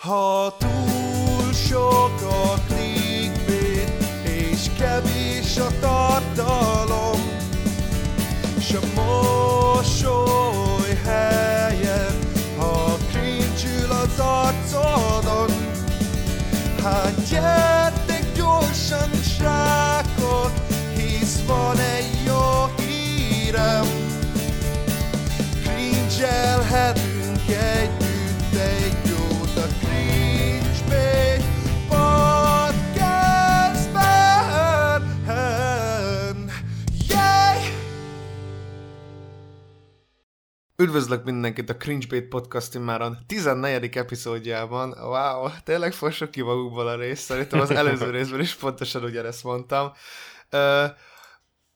Ha túl sok a clickbait, és kevés a tartalom, s a mosoly helyett, ha cringe az arcodon, hát gyertek Üdvözlök mindenkit a Cringebait Podcast immáron 14. epizódjában. Wow, tényleg fossuk ki magukból a részt. Szerintem az előző részben is pontosan ugyanezt mondtam. Uh,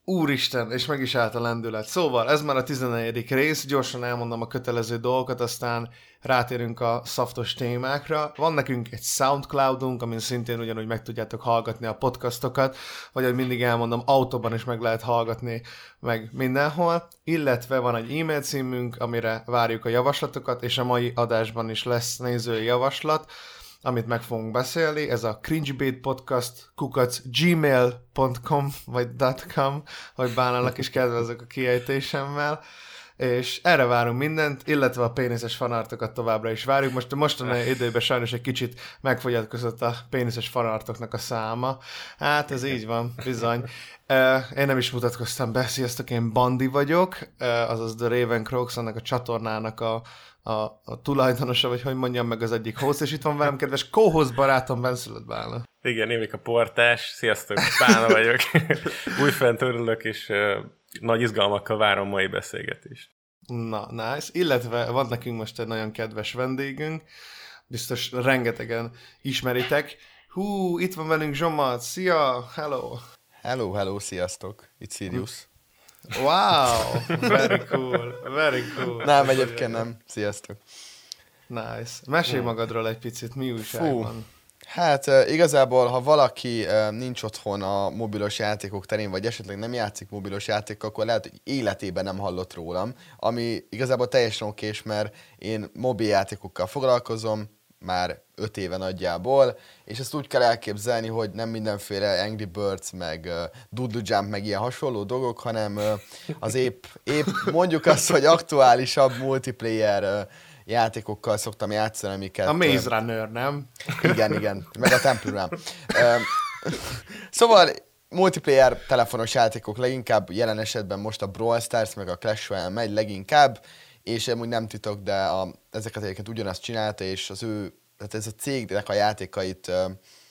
Úristen, és meg is állt a lendület. Szóval, ez már a 14. rész, gyorsan elmondom a kötelező dolgokat, aztán rátérünk a szaftos témákra. Van nekünk egy Soundcloudunk, amin szintén ugyanúgy meg tudjátok hallgatni a podcastokat, vagy ahogy mindig elmondom, autóban is meg lehet hallgatni, meg mindenhol. Illetve van egy e-mail címünk, amire várjuk a javaslatokat, és a mai adásban is lesz nézői javaslat amit meg fogunk beszélni, ez a cringebait podcast kukac gmail.com vagy .com, vagy bánálnak is kedvezek a kiejtésemmel, és erre várunk mindent, illetve a péniszes fanartokat továbbra is várjuk. Most a mostani időben sajnos egy kicsit megfogyatkozott a péniszes fanartoknak a száma. Hát ez így van, bizony. Én nem is mutatkoztam be, sziasztok, én Bandi vagyok, azaz The Raven Crocs, annak a csatornának a, a, a tulajdonosa, vagy hogy mondjam meg az egyik host, és itt van velem kedves co barátom Benszülött Bálna. Igen, én a portás. Sziasztok, Bálna vagyok. Újfent örülök, és uh, nagy izgalmakkal várom mai beszélgetést. Na, nice. Illetve van nekünk most egy nagyon kedves vendégünk, biztos rengetegen ismeritek. Hú, itt van velünk Zsomat, szia, hello! Hello, hello, sziasztok, itt Sirius. Wow, very cool, very cool. Nem, egyébként nem, sziasztok. Nice. Mesélj magadról egy picit, mi újság Fú. van? Hát igazából, ha valaki nincs otthon a mobilos játékok terén, vagy esetleg nem játszik mobilos játékkal, akkor lehet, hogy életében nem hallott rólam, ami igazából teljesen okés, mert én mobil játékokkal foglalkozom, már öt éve nagyjából, és ezt úgy kell elképzelni, hogy nem mindenféle Angry Birds, meg uh, Doodle Jump, meg ilyen hasonló dolgok, hanem uh, az épp, épp mondjuk azt, hogy aktuálisabb multiplayer uh, játékokkal szoktam játszani, amiket... A Maze Runner, nem? Igen, igen, meg a Temple Run. Uh, szóval multiplayer telefonos játékok leginkább, jelen esetben most a Brawl Stars, meg a Clash Royale megy leginkább, és amúgy nem titok, de a, ezeket egyébként ugyanazt csinálta, és az ő, tehát ez a cégnek a játékait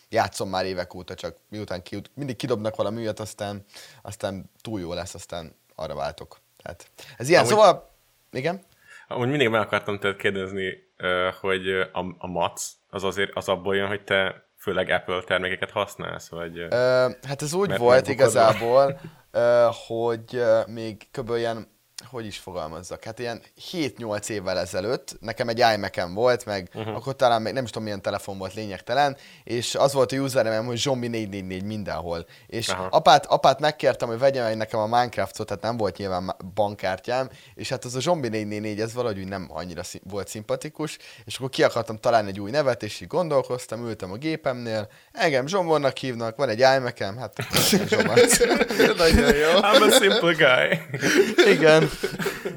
játszom már évek óta, csak miután ki, mindig kidobnak valami újat, aztán, aztán túl jó lesz, aztán arra váltok. Tehát ez ilyen, Amúgy... szóval, igen? Amúgy mindig meg akartam tőled kérdezni, hogy a, a MAC az azért az abból jön, hogy te főleg Apple termékeket használsz, vagy... Ö, hát ez úgy volt igazából, hogy még kb. ilyen hogy is fogalmazzak, hát ilyen 7-8 évvel ezelőtt nekem egy imac volt, meg uh-huh. akkor talán még nem is tudom milyen telefon volt lényegtelen, és az volt a username hogy Zombi 444 mindenhol. És uh-huh. apát, apát megkértem, hogy vegyen meg nekem a Minecraftot, tehát nem volt nyilván bankkártyám, és hát az a Zombi 444 ez valahogy nem annyira szín, volt szimpatikus, és akkor ki akartam találni egy új nevet, és így gondolkoztam, ültem a gépemnél, engem Zsombonnak hívnak, van egy imac hát Nagyon jó. I'm a simple guy. Igen.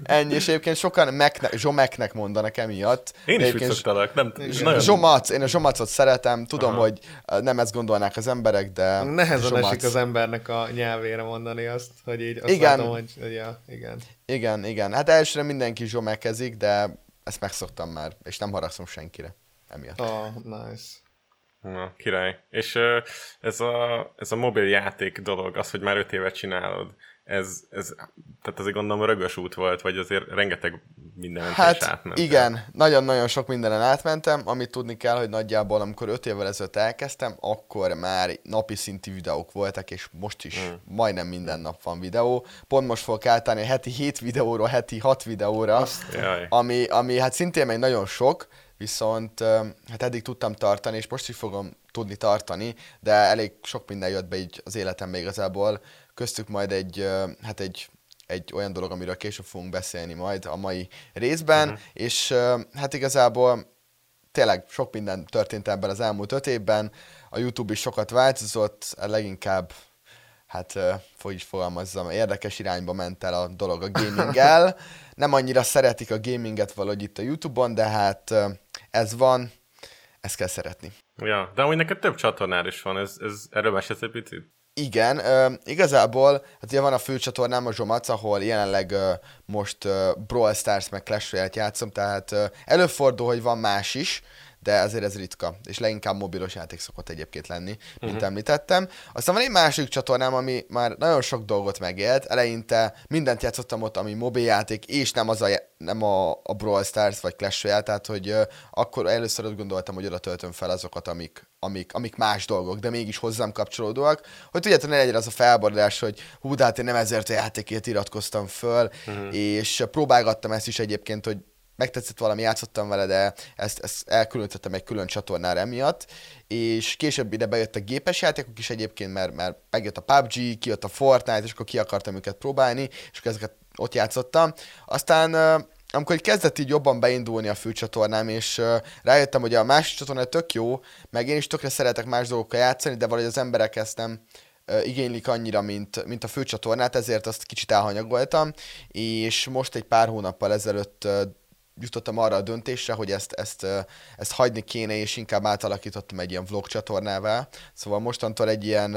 Ennyi, és egyébként sokan Meknek, Zsomeknek mondanak emiatt. Én is úgy szoktalak, nem? Nagyon... Zsomac, én a Zsomacot szeretem, tudom, Aha. hogy nem ezt gondolnák az emberek, de... Nehezen Zsomac... esik az embernek a nyelvére mondani azt, hogy így azt igen. Látom, hogy, hogy ja, igen. Igen, igen. Hát elsőre mindenki zsomekezik, de ezt megszoktam már, és nem haragszom senkire emiatt. Oh, nice. Na, király. És ez, a, ez a mobil játék dolog, az, hogy már öt évet csinálod, ez, ez tehát azért gondolom rögös út volt, vagy azért rengeteg mindenen hát, is átmentem. igen, nagyon-nagyon sok mindenen átmentem, amit tudni kell, hogy nagyjából amikor öt évvel ezelőtt elkezdtem, akkor már napi szintű videók voltak, és most is hmm. majdnem minden nap van videó. Pont most fogok átállni heti 7 videóról heti 6 videóra, ami, ami hát szintén még nagyon sok, viszont hát eddig tudtam tartani, és most is fogom tudni tartani, de elég sok minden jött be így az életembe igazából, köztük majd egy, hát egy, egy olyan dolog, amiről később fogunk beszélni majd a mai részben, uh-huh. és hát igazából tényleg sok minden történt ebben az elmúlt öt évben, a YouTube is sokat változott, leginkább hát hogy is fogalmazzam, érdekes irányba ment el a dolog a gaminggel. Nem annyira szeretik a gaminget valahogy itt a YouTube-on, de hát ez van, ezt kell szeretni. Ja, de amúgy neked több csatornál is van, ez, ez erről mesélsz egy picit? Igen, igazából, hát ugye van a főcsatornám, a Zsomac, ahol jelenleg most uh, Brawl Stars meg Clash Royale-t játszom, tehát előfordul, hogy van más is, de azért ez ritka, és leginkább mobilos játék szokott egyébként lenni, mint uh-huh. említettem. Aztán van egy másik csatornám, ami már nagyon sok dolgot megélt, eleinte mindent játszottam ott, ami mobiljáték, és nem, az a, nem a, a Brawl Stars vagy Clash Royale, tehát hogy uh, akkor először ott gondoltam, hogy oda töltöm fel azokat, amik, amik, amik más dolgok, de mégis hozzám kapcsolódóak, hogy tudjátok, ne legyen az a felborodás, hogy hú, de hát én nem ezért a játékért iratkoztam föl, uh-huh. és próbálgattam ezt is egyébként, hogy megtetszett valami, játszottam vele, de ezt, ezt elkülönítettem egy külön csatornára emiatt, és később ide bejöttek gépes játékok is egyébként, mert, mert megjött a PUBG, kijött a Fortnite, és akkor ki akartam őket próbálni, és akkor ezeket ott játszottam. Aztán amikor így kezdett így jobban beindulni a főcsatornám, és rájöttem, hogy a másik csatorna tök jó, meg én is tökre szeretek más dolgokkal játszani, de valahogy az emberek ezt nem igénylik annyira, mint, mint a főcsatornát, ezért azt kicsit elhanyagoltam, és most egy pár hónappal ezelőtt jutottam arra a döntésre, hogy ezt, ezt, ezt hagyni kéne, és inkább átalakítottam egy ilyen vlog csatornává. Szóval mostantól egy ilyen,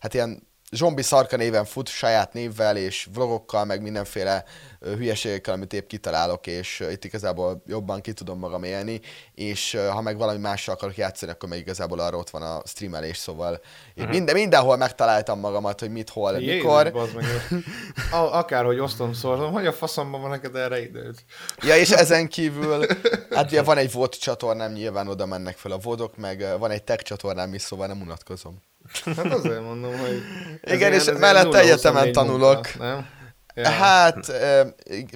hát ilyen zombi szarka néven fut, saját névvel és vlogokkal, meg mindenféle hülyeségekkel, amit épp kitalálok, és itt igazából jobban ki tudom magam élni, és ha meg valami mással akarok játszani, akkor még igazából arra ott van a streamelés, szóval uh-huh. minden, mindenhol megtaláltam magamat, hogy mit, hol, Jézus, mikor. meg. Akárhogy osztom, szorzom, hogy a faszomban van neked erre időd. Ja, és ezen kívül, hát ugye van egy VOD csatornám, nyilván oda mennek fel a vodok, meg van egy tech csatornám is, szóval nem unatkozom. Hát azért mondom, hogy... Igen, és mellette egyetemen tanulok. Munka, nem? Ja. Hát,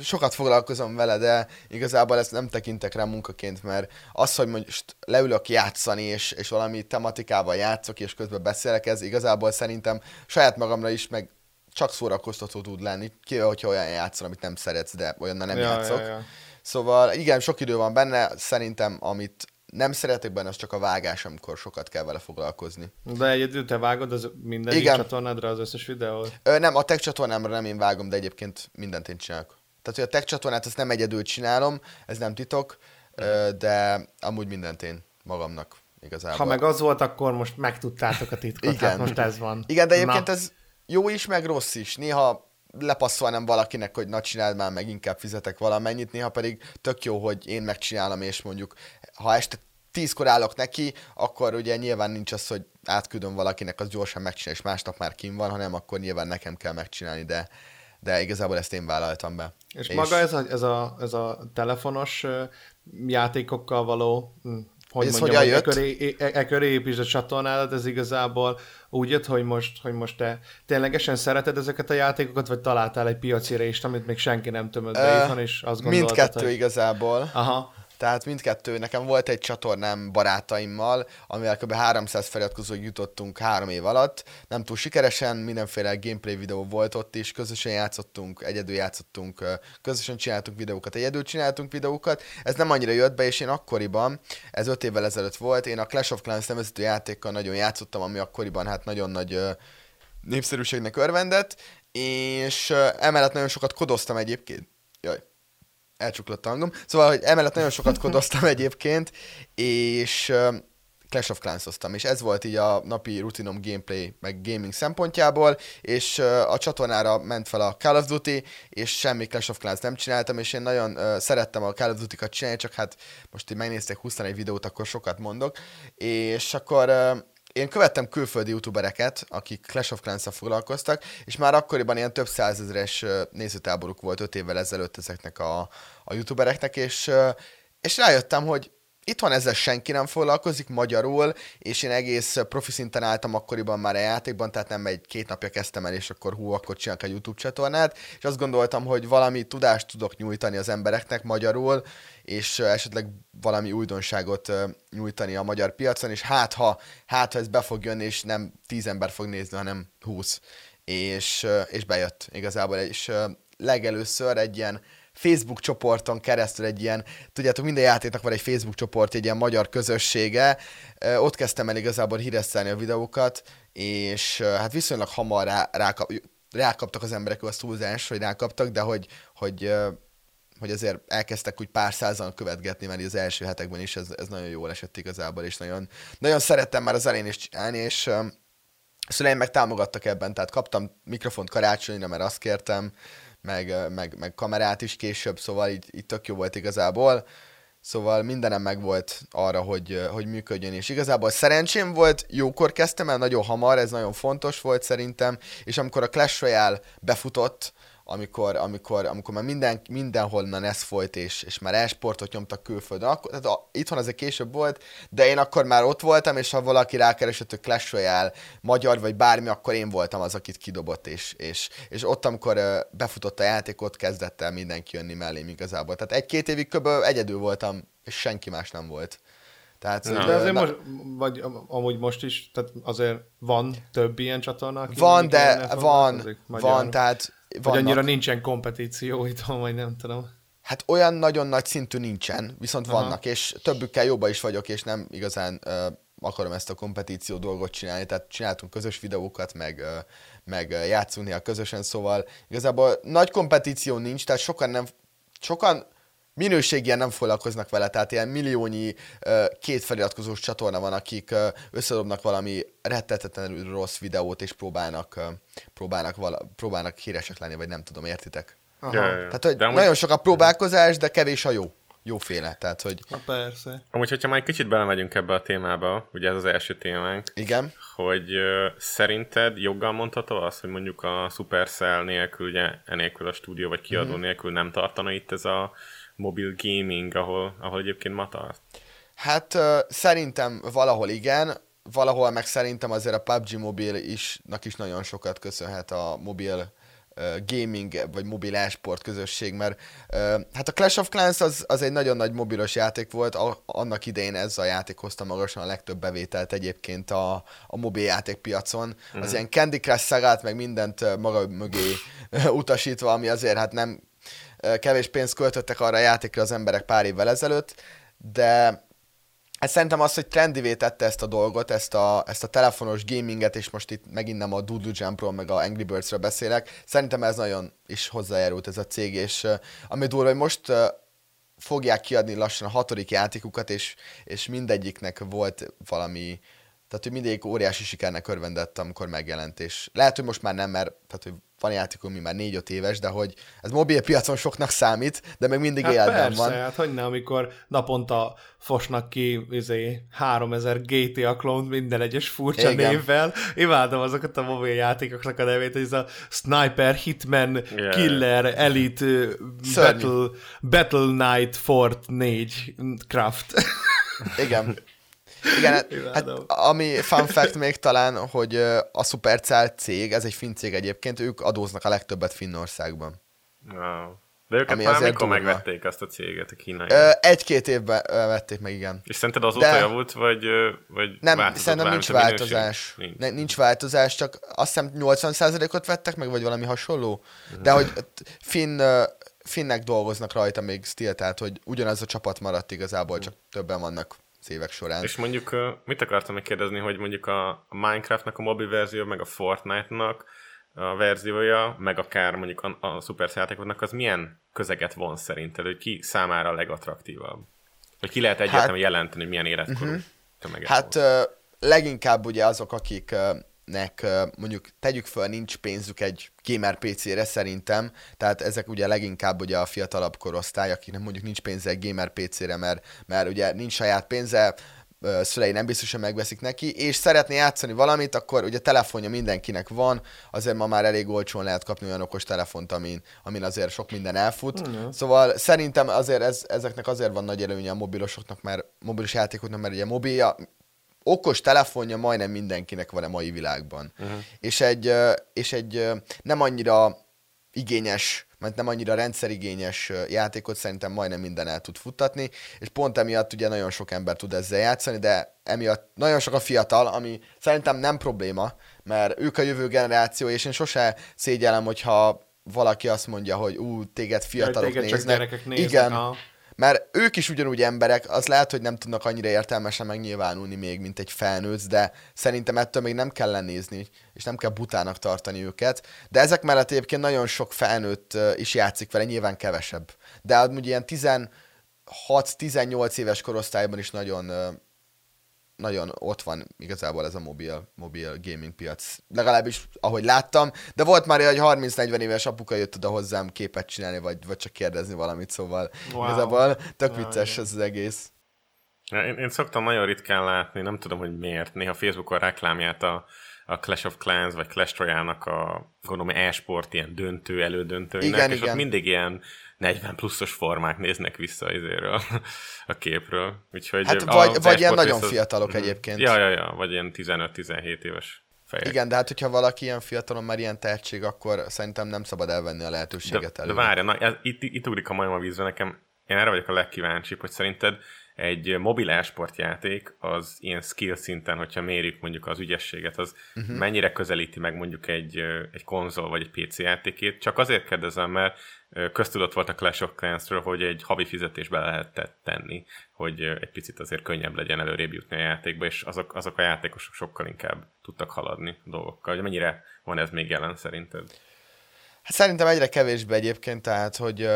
sokat foglalkozom vele, de igazából ezt nem tekintek rá munkaként, mert az, hogy most leülök játszani, és, és valami tematikával játszok, és közben beszélek, ez igazából szerintem saját magamra is, meg csak szórakoztató tud lenni, kivéve, hogyha olyan játszol, amit nem szeretsz, de olyan nem ja, játszok. Ja, ja. Szóval igen, sok idő van benne, szerintem amit nem szeretek benne, az csak a vágás, amikor sokat kell vele foglalkozni. De egyedül te vágod az minden Igen. csatornádra az összes videót? Ö, nem, a tech csatornámra nem én vágom, de egyébként mindent én csinálok. Tehát, hogy a tech csatornát ezt nem egyedül csinálom, ez nem titok, ö, de amúgy mindent én magamnak igazából. Ha meg az volt, akkor most megtudtátok a titkot, Igen. hát most ez van. Igen, de egyébként Na. ez jó is, meg rossz is. Néha lepasszolnám valakinek, hogy na csináld már meg, inkább fizetek valamennyit, néha pedig tök jó, hogy én megcsinálom, és mondjuk ha este tízkor állok neki, akkor ugye nyilván nincs az, hogy átküldöm valakinek, az gyorsan megcsinálja, és másnap már kim van, hanem akkor nyilván nekem kell megcsinálni, de, de igazából ezt én vállaltam be. És, és maga ez a, ez, a, ez a telefonos játékokkal való hm, hogy ez mondjam, hogy e köré, e, e köré építsd a csatornádat, ez igazából úgy jött, hogy most, hogy most te ténylegesen szereted ezeket a játékokat, vagy találtál egy piaci részt, amit még senki nem tömött be itthon, és azt gondoltad, Mindkettő hogy... igazából. Aha. Tehát mindkettő, nekem volt egy csatornám barátaimmal, amivel kb. 300 feliratkozóig jutottunk három év alatt. Nem túl sikeresen, mindenféle gameplay videó volt ott is, közösen játszottunk, egyedül játszottunk, közösen csináltunk videókat, egyedül csináltunk videókat. Ez nem annyira jött be, és én akkoriban, ez öt évvel ezelőtt volt, én a Clash of Clans nevezető játékkal nagyon játszottam, ami akkoriban hát nagyon nagy népszerűségnek örvendett, és emellett nagyon sokat kodoztam egyébként. Jaj, elcsuklott a hangom. Szóval, hogy emellett nagyon sokat kodoztam egyébként, és Clash of clans -oztam, és ez volt így a napi rutinom gameplay, meg gaming szempontjából, és a csatornára ment fel a Call of Duty, és semmi Clash of Clans nem csináltam, és én nagyon szerettem a Call of Duty-kat csinálni, csak hát most így megnézték 21 videót, akkor sokat mondok, és akkor én követtem külföldi youtubereket, akik Clash of clans foglalkoztak, és már akkoriban ilyen több százezeres nézőtáboruk volt öt évvel ezelőtt ezeknek a, a youtubereknek, és, és rájöttem, hogy Itthon ezzel senki nem foglalkozik magyarul, és én egész profi szinten álltam akkoriban már a játékban, tehát nem egy két napja kezdtem el, és akkor hú, akkor csinálok egy YouTube csatornát, és azt gondoltam, hogy valami tudást tudok nyújtani az embereknek magyarul, és esetleg valami újdonságot nyújtani a magyar piacon, és hát ha, hát ha ez be fog jönni, és nem tíz ember fog nézni, hanem húsz. És, és bejött igazából, és legelőször egy ilyen Facebook csoporton keresztül egy ilyen, tudjátok, minden játéknak van egy Facebook csoport, egy ilyen magyar közössége, ott kezdtem el igazából híresztelni a videókat, és hát viszonylag hamar rá, rákap, rákaptak az emberek, az túlzás, hogy rákaptak, de hogy, hogy hogy azért elkezdtek úgy pár százan követgetni, mert az első hetekben is ez, ez nagyon jól esett igazából, és nagyon, nagyon szerettem már az elején is csinálni, és um, szüleim meg támogattak ebben, tehát kaptam mikrofont karácsonyra, mert azt kértem, meg, meg, meg kamerát is később, szóval így, így tök jó volt igazából. Szóval mindenem meg volt arra, hogy, hogy működjön, és igazából szerencsém volt, jókor kezdtem el, nagyon hamar, ez nagyon fontos volt szerintem, és amikor a Clash Royale befutott, amikor, amikor, amikor már minden, mindenhonnan ez folyt, és, és már esportot nyomtak külföldön. Akkor, tehát a, itthon azért később volt, de én akkor már ott voltam, és ha valaki rákeresett, hogy Clash Royale, magyar vagy bármi, akkor én voltam az, akit kidobott, és, és, és ott, amikor befutott a játék, ott kezdett el mindenki jönni mellém igazából. Tehát egy-két évig kb. egyedül voltam, és senki más nem volt. Tehát, de azért na, most, vagy amúgy most is, tehát azért van több ilyen csatorna? Van, de van, van, tehát vannak. Vagy annyira nincsen kompetíció itt, vagy nem tudom. Hát olyan nagyon nagy szintű nincsen, viszont Aha. vannak, és többükkel jobban is vagyok, és nem igazán uh, akarom ezt a kompetíció dolgot csinálni, tehát csináltunk közös videókat, meg, uh, meg játszunk néha közösen, szóval igazából nagy kompetíció nincs, tehát sokan nem, sokan minőségien nem foglalkoznak vele, tehát ilyen milliónyi két feliratkozós csatorna van, akik összedobnak valami rettetetlenül rossz videót, és próbálnak, próbálnak, vala, próbálnak híresek lenni, vagy nem tudom, értitek? Aha. Ja, ja, ja. Tehát, hogy de nagyon amúgy... sok a próbálkozás, de kevés a jó. Jóféle, tehát, hogy... Na persze. Amúgy, hogyha már egy kicsit belemegyünk ebbe a témába, ugye ez az első témánk. Igen. Hogy uh, szerinted joggal mondható az, hogy mondjuk a Supercell nélkül, ugye enélkül a stúdió vagy kiadó mm-hmm. nélkül nem tartana itt ez a mobil gaming, ahol, ahol egyébként ma tart? Hát uh, szerintem valahol igen, valahol meg szerintem azért a PUBG mobil isnak is nagyon sokat köszönhet a mobil gaming vagy mobil esport közösség, mert hát a Clash of Clans az, az egy nagyon nagy mobilos játék volt, a, annak idején ez a játék hozta magasan a legtöbb bevételt egyébként a, a mobil játékpiacon. Mm. Az mhm. ilyen Candy Crush szagát, meg mindent maga mögé utasítva, ami azért hát nem kevés pénzt költöttek arra a játékra az emberek pár évvel ezelőtt, de Hát szerintem az, hogy trendivé tette ezt a dolgot, ezt a, ezt a telefonos gaminget, és most itt megint nem a Doodle Jumpról, meg a Angry Birds-ről beszélek, szerintem ez nagyon is hozzájárult ez a cég, és uh, ami durva, hogy most uh, fogják kiadni lassan a hatodik játékukat, és, és mindegyiknek volt valami, tehát hogy mindegyik óriási sikernek örvendett, amikor megjelent, és lehet, hogy most már nem, mert tehát, hogy van játék, ami már 4-5 éves, de hogy ez mobil piacon soknak számít, de még mindig hát életben persze, van. hát hogy ne, amikor naponta fosnak ki izé, 3000 GTA klónt minden egyes furcsa Igen. névvel. Imádom azokat a mobil játékoknak a nevét, hogy ez a Sniper, Hitman, yeah. Killer, Elite, Battle, Battle Knight, Fort 4, Craft. Igen. Igen, hát, hát ami fun fact még talán, hogy a Supercell cég, ez egy finn cég egyébként, ők adóznak a legtöbbet Finnországban. Wow. De őket ami már mikor megvették azt a céget a kínai? Egy-két évben vették meg, igen. És szerinted azóta De... javult, vagy, vagy Nem, szerintem nincs változás. Nincs. Ne, nincs változás, csak azt hiszem 80%-ot vettek meg, vagy valami hasonló. De hogy finn, finnek dolgoznak rajta még still, tehát hogy ugyanaz a csapat maradt igazából, csak többen vannak az évek során. És mondjuk mit akartam még kérdezni, hogy mondjuk a Minecraftnak a mobil verzió, meg a Fortnite-nak a verziója, meg akár mondjuk a, a Super játékoknak, az milyen közeget von szerinted, hogy ki számára a legattraktívabb? Vagy ki lehet egyáltalán hát, jelenteni, hogy milyen életkorú uh-huh. tömeget Hát uh, leginkább ugye azok, akik nek mondjuk tegyük föl, nincs pénzük egy gamer PC-re szerintem, tehát ezek ugye leginkább ugye a fiatalabb korosztály, akiknek mondjuk nincs pénze egy gamer PC-re, mert, mert ugye nincs saját pénze, szülei nem biztosan megveszik neki, és szeretné játszani valamit, akkor ugye telefonja mindenkinek van, azért ma már elég olcsón lehet kapni olyan okos telefont, amin, amin azért sok minden elfut. Mm. Szóval szerintem azért ez, ezeknek azért van nagy előnye a mobilosoknak, mert mobilos játékoknak, mert ugye mobilja, okos telefonja majdnem mindenkinek van a mai világban. Uh-huh. És egy, és egy nem annyira igényes, mert nem annyira rendszerigényes játékot szerintem majdnem minden el tud futtatni, és pont emiatt ugye nagyon sok ember tud ezzel játszani, de emiatt nagyon sok a fiatal, ami szerintem nem probléma, mert ők a jövő generáció, és én sose szégyellem, hogyha valaki azt mondja, hogy ú, téged fiatalok téged néznek. Csak néznek. Igen, aha. Mert ők is ugyanúgy emberek, az lehet, hogy nem tudnak annyira értelmesen megnyilvánulni még, mint egy felnőtt, de szerintem ettől még nem kell lenézni, és nem kell butának tartani őket. De ezek mellett egyébként nagyon sok felnőtt is játszik vele, nyilván kevesebb. De amúgy ilyen 16-18 éves korosztályban is nagyon nagyon ott van igazából ez a mobil, mobil gaming piac. Legalábbis, ahogy láttam, de volt már egy 30-40 éves apuka jött oda hozzám képet csinálni, vagy, vagy csak kérdezni valamit, szóval wow. igazából tök vicces wow, ez az egész. Én, én szoktam nagyon ritkán látni, nem tudom, hogy miért. Néha Facebookon reklámját a, a Clash of Clans, vagy Clash Royale-nak a gondolom e-sport ilyen döntő, elődöntőinek, igen, és igen. ott mindig ilyen 40 pluszos formák néznek vissza izéről, a képről. Úgyhogy hát vagy, vagy ilyen nagyon az... fiatalok mm, egyébként. Ja, ja, ja, vagy ilyen 15-17 éves fejek. Igen, de hát hogyha valaki ilyen fiatalon már ilyen tehetség, akkor szerintem nem szabad elvenni a lehetőséget de, elő. De várja, na, ez, itt, itt ugrik a majom a vízbe nekem. Én erre vagyok a legkíváncsibb, hogy szerinted egy mobil játék az ilyen skill szinten, hogyha mérjük mondjuk az ügyességet, az uh-huh. mennyire közelíti meg mondjuk egy, egy konzol vagy egy PC játékét. Csak azért kérdezem, mert köztudott volt a Clash of clans hogy egy havi fizetésbe lehet tenni, hogy egy picit azért könnyebb legyen előrébb jutni a játékba, és azok, azok a játékosok sokkal inkább tudtak haladni dolgokkal. Hogy mennyire van ez még jelen szerinted? Hát szerintem egyre kevésbé egyébként, tehát hogy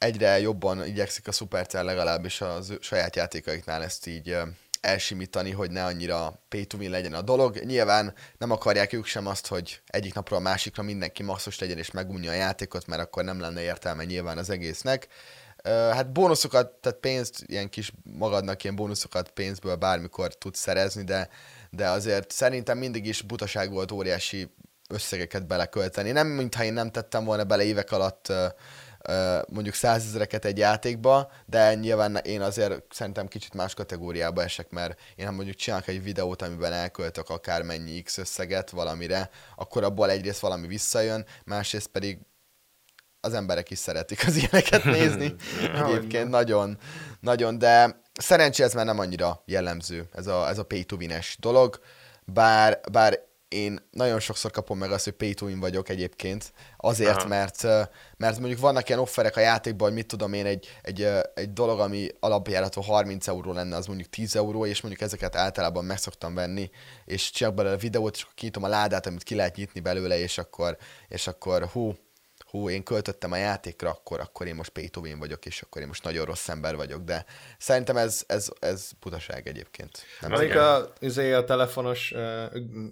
egyre jobban igyekszik a Supercell legalábbis a saját játékaiknál ezt így elsimítani, hogy ne annyira pay to win legyen a dolog. Nyilván nem akarják ők sem azt, hogy egyik napról a másikra mindenki maxos legyen és megunja a játékot, mert akkor nem lenne értelme nyilván az egésznek. Hát bónuszokat, tehát pénzt, ilyen kis magadnak ilyen bónuszokat pénzből bármikor tudsz szerezni, de, de azért szerintem mindig is butaság volt óriási összegeket belekölteni. Nem, mintha én nem tettem volna bele évek alatt mondjuk százezreket egy játékba, de nyilván én azért szerintem kicsit más kategóriába esek, mert én ha mondjuk csinálok egy videót, amiben elköltök akármennyi X összeget valamire, akkor abból egyrészt valami visszajön, másrészt pedig az emberek is szeretik az ilyeneket nézni. Egyébként nagyon, nagyon, de szerencsé ez már nem annyira jellemző, ez a, ez a pay to dolog, bár, bár én nagyon sokszor kapom meg azt, hogy pay to win vagyok egyébként, azért, mert, mert mondjuk vannak ilyen offerek a játékban, hogy mit tudom én, egy, egy, egy dolog, ami alapjárató 30 euró lenne, az mondjuk 10 euró, és mondjuk ezeket általában meg szoktam venni, és csinálok belőle a videót, és akkor kinyitom a ládát, amit ki lehet nyitni belőle, és akkor, és akkor hú, hú, én költöttem a játékra, akkor, akkor én most pay to win vagyok, és akkor én most nagyon rossz ember vagyok, de szerintem ez, ez, ez putaság egyébként. Nem Még a, izé a telefonos uh,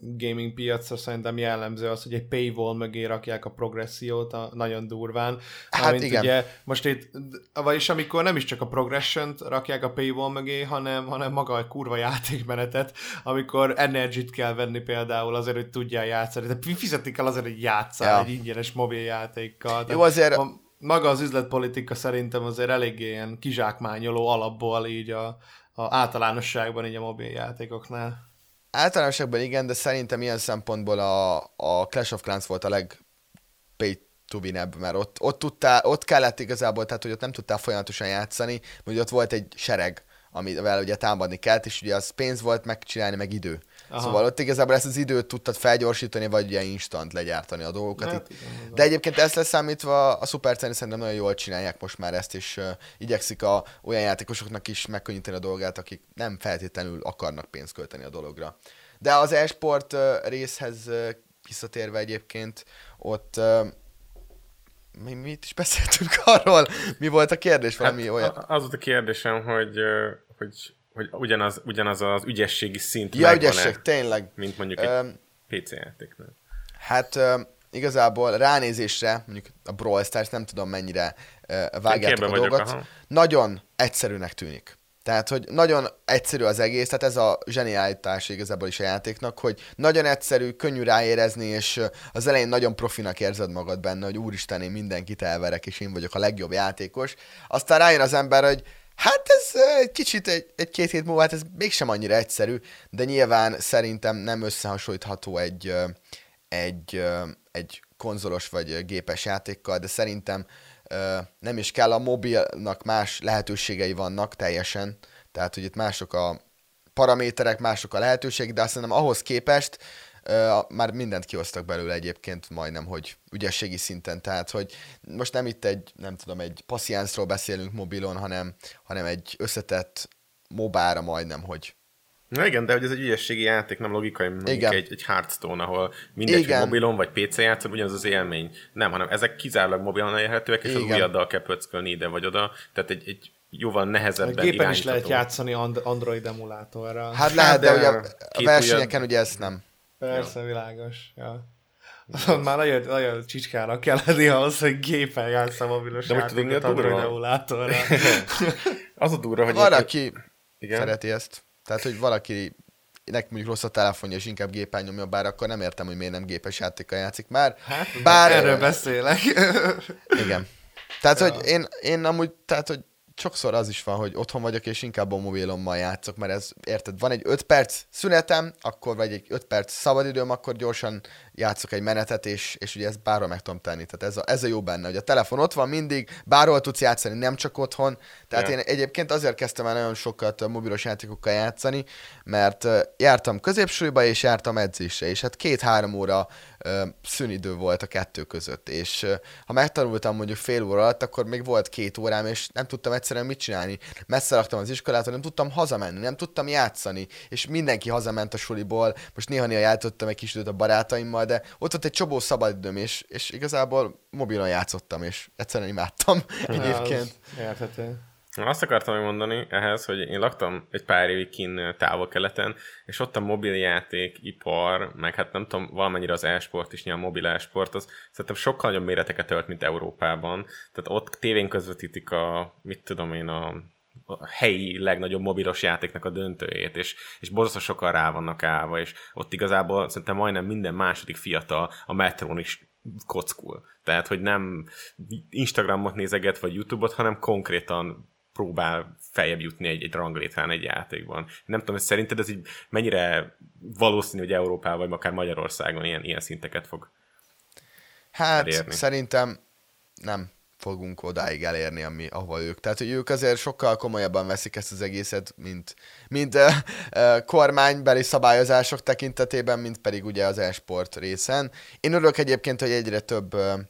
gaming piacra szerintem jellemző az, hogy egy paywall mögé rakják a progressziót a, nagyon durván. Hát Amint igen. Ugye, most itt, vagyis amikor nem is csak a progression rakják a paywall mögé, hanem, hanem maga a kurva játékmenetet, amikor energy kell venni például azért, hogy tudjál játszani. De fizetik el azért, hogy játszál ja. egy ingyenes mobiljáték játékkal. Jó, azért... A, maga az üzletpolitika szerintem azért eléggé ilyen kizsákmányoló alapból így a, a általánosságban így a mobiljátékoknál. Általánosságban igen, de szerintem ilyen szempontból a, a Clash of Clans volt a leg pay to win mert ott, ott, tudtál, ott kellett igazából, tehát hogy ott nem tudtál folyamatosan játszani, hogy ott volt egy sereg, amivel ugye támadni kellett, és ugye az pénz volt megcsinálni, meg idő. Aha. Szóval ott igazából ezt az időt tudtad felgyorsítani, vagy ugye instant legyártani a dolgokat. Hát, igen, De egyébként ezt leszámítva a Super szerintem nagyon jól csinálják most már ezt, és uh, igyekszik a, olyan játékosoknak is megkönnyíteni a dolgát, akik nem feltétlenül akarnak pénzt költeni a dologra. De az e-sport uh, részhez uh, visszatérve egyébként, ott uh, mi, mit is beszéltünk arról? Mi volt a kérdés? Valami hát, olyan? Az volt a kérdésem, hogy, hogy hogy ugyanaz, ugyanaz az ügyességi szint Ja, ügyesség, tényleg. Mint mondjuk egy um, PC játéknál. Hát um, igazából ránézésre, mondjuk a Brawl Stars nem tudom mennyire uh, vágjátok a dolgot, aha. nagyon egyszerűnek tűnik. Tehát, hogy nagyon egyszerű az egész, tehát ez a zseniálitás igazából is a játéknak, hogy nagyon egyszerű, könnyű ráérezni, és az elején nagyon profinak érzed magad benne, hogy úristen, én mindenkit elverek, és én vagyok a legjobb játékos. Aztán rájön az ember, hogy Hát ez egy kicsit egy, egy-két hét múlva, hát ez mégsem annyira egyszerű, de nyilván szerintem nem összehasonlítható egy, egy, egy konzolos vagy gépes játékkal, de szerintem nem is kell, a mobilnak más lehetőségei vannak teljesen, tehát hogy itt mások a paraméterek, mások a lehetőség, de azt szerintem ahhoz képest már mindent kihoztak belőle egyébként majdnem, hogy ügyességi szinten, tehát hogy most nem itt egy, nem tudom, egy passziánszról beszélünk mobilon, hanem, hanem egy összetett mobára majdnem, hogy Na igen, de hogy ez egy ügyességi játék, nem logikai, mondjuk igen. egy, egy Hearthstone, ahol mindegy, igen. hogy mobilon vagy PC játszol, ugyanaz az élmény. Nem, hanem ezek kizárólag mobilon elérhetőek, és igen. az ujjaddal kell pöckölni ide vagy oda. Tehát egy, egy jóval nehezebben A gépen is lehet játszani Android emulátorral. Hát lehet, de, de ugye a versenyeken ugye ezt nem. Persze, ja. világos. Ja. Azon már nagyon, nagyon csicskának kell lenni ahhoz, hogy gépen játsz a mobilos De játékot Android emulátorral. az a durva, hogy... Van, aki igen? szereti ezt. Tehát, hogy valaki nek mondjuk rossz a telefonja, és inkább gépen nyomja, bár akkor nem értem, hogy miért nem gépes játékkal játszik már. Hát, bár... Erről beszélek. Igen. Tehát, ja. hogy én, én amúgy, tehát, hogy sokszor az is van, hogy otthon vagyok, és inkább a mobilommal játszok, mert ez, érted, van egy 5 perc szünetem, akkor vagy egy 5 perc szabadidőm, akkor gyorsan játszok egy menetet, és, és ugye ezt bárhol meg tudom tenni. Tehát ez a, ez a jó benne, hogy a telefon ott van mindig, bárhol tudsz játszani, nem csak otthon. Tehát yeah. én egyébként azért kezdtem el nagyon sokat mobilos játékokkal játszani, mert jártam középsúlyba, és jártam edzésre, és hát két-három óra szünidő volt a kettő között, és ha megtanultam mondjuk fél óra alatt, akkor még volt két órám, és nem tudtam egyszerűen mit csinálni. Messze laktam az iskolától, nem tudtam hazamenni, nem tudtam játszani, és mindenki hazament a suliból, most néha-néha játszottam egy kis időt a barátaimmal, de ott volt egy csobó szabadidőm, és, és igazából mobilon játszottam, és egyszerűen imádtam egyébként. Érthető. Azt akartam mondani ehhez, hogy én laktam egy pár évig kin távol-keleten, és ott a mobiljáték, ipar, meg hát nem tudom, valamennyire az e-sport is, nyilván mobil e-sport, az szerintem sokkal nagyobb méreteket ölt, mint Európában. Tehát ott tévén közvetítik a, mit tudom én, a a helyi legnagyobb mobilos játéknak a döntőjét, és, és borzasztó sokan rá vannak állva, és ott igazából szerintem majdnem minden második fiatal a metrón is kockul. Tehát, hogy nem Instagramot nézeget, vagy YouTube-ot, hanem konkrétan próbál feljebb jutni egy, egy ranglétrán egy játékban. Nem tudom, hogy szerinted ez így mennyire valószínű, hogy Európában, vagy akár Magyarországon ilyen, ilyen szinteket fog Hát elérni. szerintem nem fogunk odáig elérni, ami, ahova ők. Tehát, hogy ők azért sokkal komolyabban veszik ezt az egészet, mint, mint uh, uh, kormánybeli szabályozások tekintetében, mint pedig ugye az e-sport részen. Én örülök egyébként, hogy egyre több uh,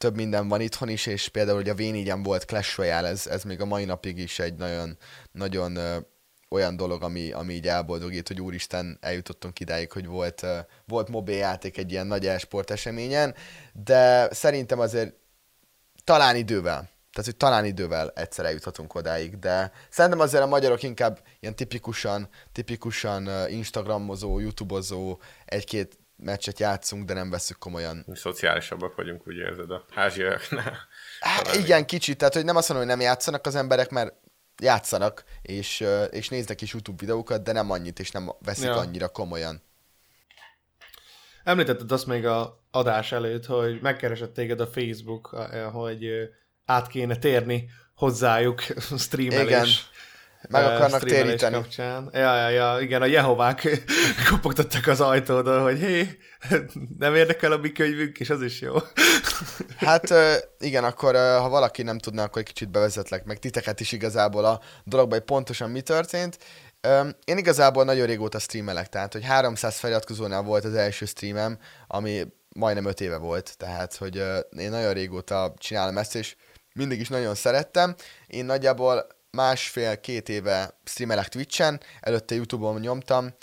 több minden van itthon is, és például, hogy a v volt Clash Royale, ez, ez még a mai napig is egy nagyon, nagyon ö, olyan dolog, ami, ami így elboldogít, hogy úristen, eljutottunk idáig, hogy volt, ö, volt mobil játék egy ilyen nagy e-sport eseményen, de szerintem azért talán idővel, tehát, hogy talán idővel egyszer eljuthatunk odáig, de szerintem azért a magyarok inkább ilyen tipikusan, tipikusan Instagramozó, YouTubeozó, egy-két meccset játszunk, de nem veszük komolyan. Mi szociálisabbak vagyunk, úgy érzed, a háziaknál. Hát igen, kicsit, tehát hogy nem azt mondom, hogy nem játszanak az emberek, mert játszanak, és, és néznek is YouTube videókat, de nem annyit, és nem veszik ja. annyira komolyan. Említetted azt még a adás előtt, hogy megkeresett téged a Facebook, hogy át kéne térni hozzájuk streamelés. Igen meg akarnak téríteni. Kapcsán. Ja, ja, ja, igen, a Jehovák kopogtattak az ajtódon, hogy hé, nem érdekel a mi könyvünk, és az is jó. hát igen, akkor ha valaki nem tudna, akkor egy kicsit bevezetlek meg titeket is igazából a dologban, hogy pontosan mi történt. Én igazából nagyon régóta streamelek, tehát hogy 300 feliratkozónál volt az első streamem, ami majdnem 5 éve volt, tehát hogy én nagyon régóta csinálom ezt, és mindig is nagyon szerettem. Én nagyjából másfél-két éve streamelek Twitch-en, előtte YouTube-on nyomtam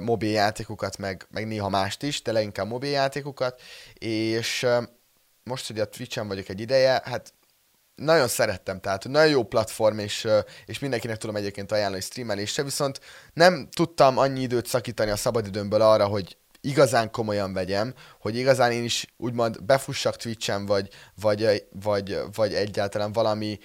mobil játékokat, meg, meg néha mást is, de leginkább mobil játékokat, és most, hogy a Twitch-en vagyok egy ideje, hát nagyon szerettem, tehát nagyon jó platform, és, és mindenkinek tudom egyébként ajánlani streamelésre, viszont nem tudtam annyi időt szakítani a szabadidőmből arra, hogy igazán komolyan vegyem, hogy igazán én is úgymond befussak Twitch-en, vagy, vagy, vagy, vagy egyáltalán valami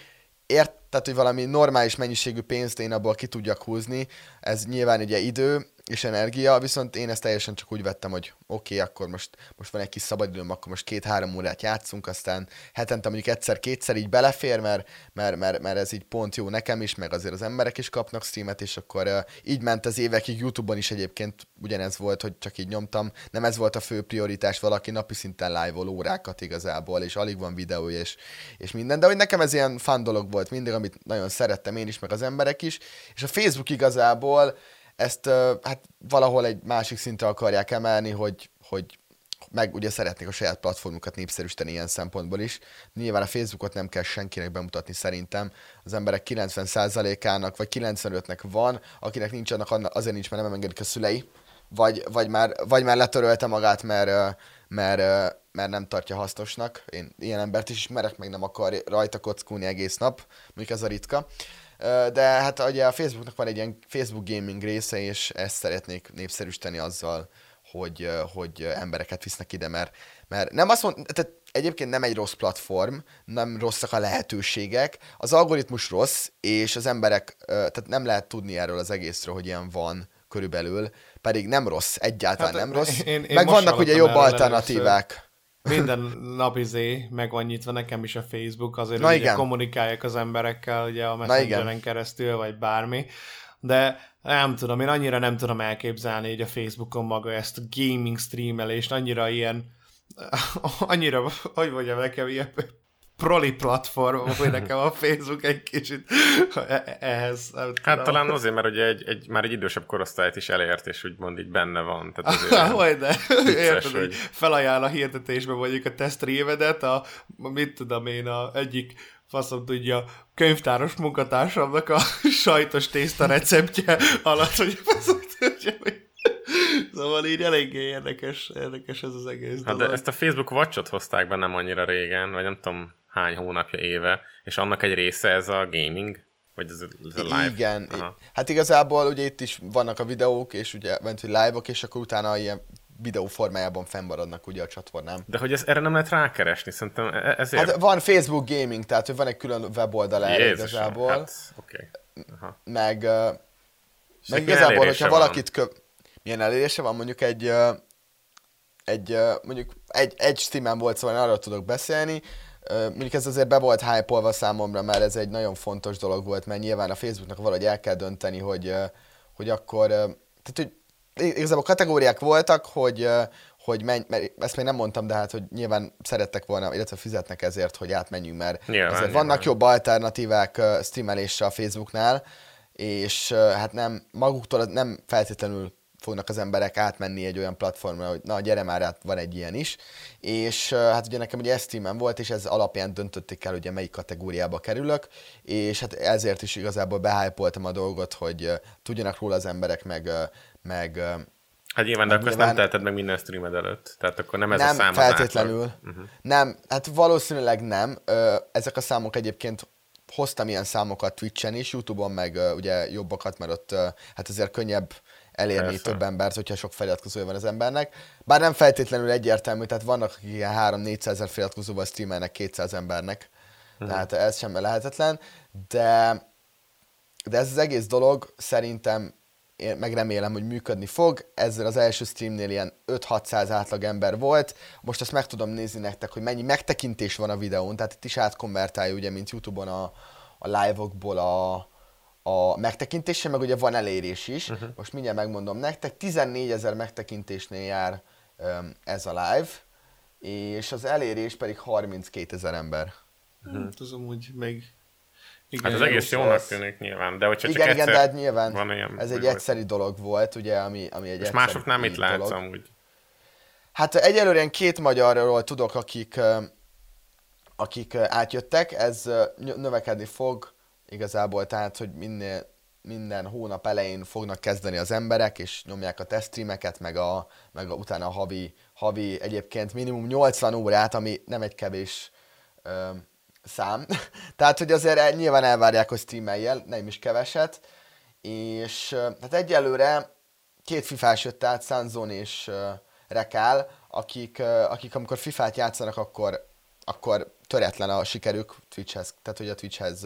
ért, tehát hogy valami normális mennyiségű pénzt én abból ki tudjak húzni, ez nyilván ugye idő és energia, viszont én ezt teljesen csak úgy vettem, hogy oké, okay, akkor most, most van egy kis szabadidőm, akkor most két-három órát játszunk, aztán hetente mondjuk egyszer-kétszer így belefér, mert, mert, mert, mert ez így pont jó nekem is, meg azért az emberek is kapnak streamet, és akkor uh, így ment az évekig, Youtube-on is egyébként ugyanez volt, hogy csak így nyomtam, nem ez volt a fő prioritás, valaki napi szinten live-ol órákat igazából, és alig van videója, és, és minden, de hogy nekem ez ilyen fun dolog volt mindig, amit nagyon szerettem én is, meg az emberek is, és a Facebook igazából ezt hát valahol egy másik szintre akarják emelni, hogy, hogy meg ugye szeretnék a saját platformukat népszerűsíteni ilyen szempontból is. Nyilván a Facebookot nem kell senkinek bemutatni szerintem. Az emberek 90%-ának vagy 95-nek van, akinek nincs annak, azért nincs, mert nem engedik a szülei, vagy, vagy, már, vagy már letörölte magát, mert, mert, mert nem tartja hasznosnak. Én ilyen embert is ismerek, meg nem akar rajta kockulni egész nap, mondjuk ez a ritka. De hát ugye a Facebooknak van egy ilyen Facebook gaming része, és ezt szeretnék népszerűsíteni azzal, hogy, hogy embereket visznek ide, mert, mert nem azt mond, tehát egyébként nem egy rossz platform, nem rosszak a lehetőségek, az algoritmus rossz, és az emberek, tehát nem lehet tudni erről az egészről, hogy ilyen van körülbelül, pedig nem rossz, egyáltalán hát, nem rossz. Én, én Meg vannak ugye jobb alternatívák. Először minden nap izé meg van nyitva nekem is a Facebook, azért, Na hogy igen. kommunikáljak az emberekkel, ugye a Messengeren keresztül, vagy bármi. De nem tudom, én annyira nem tudom elképzelni, hogy a Facebookon maga ezt a gaming streamelést, annyira ilyen, annyira, hogy mondjam nekem, ilyen proli platform, hogy nekem a Facebook egy kicsit ehhez. Nem hát talán azért, mert ugye egy, egy, már egy idősebb korosztályt is elért, és úgymond így benne van. Tehát azért Hogy de, érted, hogy felajánl a hirdetésbe mondjuk a tesztrévedet, a, mit tudom én, a egyik faszom tudja, könyvtáros munkatársamnak a sajtos tészta receptje alatt, hogy faszom tudja, hogy Szóval így eléggé érdekes, érdekes ez az egész hát de ezt a Facebook watch hozták be nem annyira régen, vagy nem tudom hány hónapja, éve, és annak egy része ez a gaming, vagy ez, ez a live. Igen. Aha. Hát igazából ugye itt is vannak a videók, és ugye ment, hogy live-ok, és akkor utána ilyen videó formájában fennmaradnak ugye a csatornám. De hogy ez, erre nem lehet rákeresni, szerintem e- ezért... Hát van Facebook Gaming, tehát hogy van egy külön weboldal erre igazából. Hát, okay. Aha. Meg, uh, meg igazából, hogyha van. valakit köv... Milyen elérése van? Mondjuk egy, uh, egy uh, mondjuk egy, egy streamen volt, szóval arról tudok beszélni, mondjuk ez azért be volt hype számomra, mert ez egy nagyon fontos dolog volt, mert nyilván a Facebooknak valahogy el kell dönteni, hogy, hogy akkor, tehát hogy igazából kategóriák voltak, hogy, hogy menj, mert ezt még nem mondtam, de hát, hogy nyilván szerettek volna, illetve fizetnek ezért, hogy átmenjünk, mert nyilván, azért nyilván. vannak jobb alternatívák streamelésre a Facebooknál, és hát nem, maguktól nem feltétlenül fognak az emberek átmenni egy olyan platformra, hogy na gyere már át, van egy ilyen is. És hát ugye nekem ugye streamen volt, és ez alapján döntötték el, ugye melyik kategóriába kerülök, és hát ezért is igazából behájpoltam a dolgot, hogy tudjanak róla az emberek, meg, meg Hát nyilván, de akkor ezt nem teheted meg minden streamed előtt. Tehát akkor nem ez nem a szám feltétlenül. Uh-huh. Nem, hát valószínűleg nem. Ezek a számok egyébként hoztam ilyen számokat Twitch-en is, Youtube-on meg ugye jobbakat, mert ott hát azért könnyebb elérni Persze. több embert, hogyha sok feliratkozója van az embernek. Bár nem feltétlenül egyértelmű, tehát vannak, akik ilyen 3-400 ezer feliratkozóval streamelnek 200 embernek, uh-huh. tehát ez sem lehetetlen, de, de ez az egész dolog szerintem én meg remélem, hogy működni fog. Ezzel az első streamnél ilyen 5-600 átlag ember volt. Most azt meg tudom nézni nektek, hogy mennyi megtekintés van a videón, tehát itt is átkonvertálja, ugye, mint YouTube-on a, a live-okból a, a megtekintése, meg ugye van elérés is. Uh-huh. Most mindjárt megmondom nektek, 14 ezer megtekintésnél jár um, ez a live, és az elérés pedig 32 ezer ember. Uh-huh. Hát az amúgy még igen, hát az egész jónak tűnik nyilván, de hogyha igen, csak igen, de hát nyilván van ilyen, ez egy egyszerű dolog volt, ugye, ami, ami egy És másoknál mit látsz amúgy? Hát egyelőre én két magyarról tudok, akik, akik átjöttek, ez növekedni fog, igazából, tehát, hogy minél, minden hónap elején fognak kezdeni az emberek, és nyomják a tesztstreameket, meg, a, meg a, utána a havi, havi egyébként minimum 80 órát, ami nem egy kevés ö, szám. tehát, hogy azért nyilván elvárják, hogy streameljel, nem is keveset. És hát egyelőre két fifás jött át, Sanzon és uh, Rekál, akik, uh, akik amikor fifát játszanak, akkor, akkor töretlen a sikerük Twitchhez, tehát hogy a Twitchhez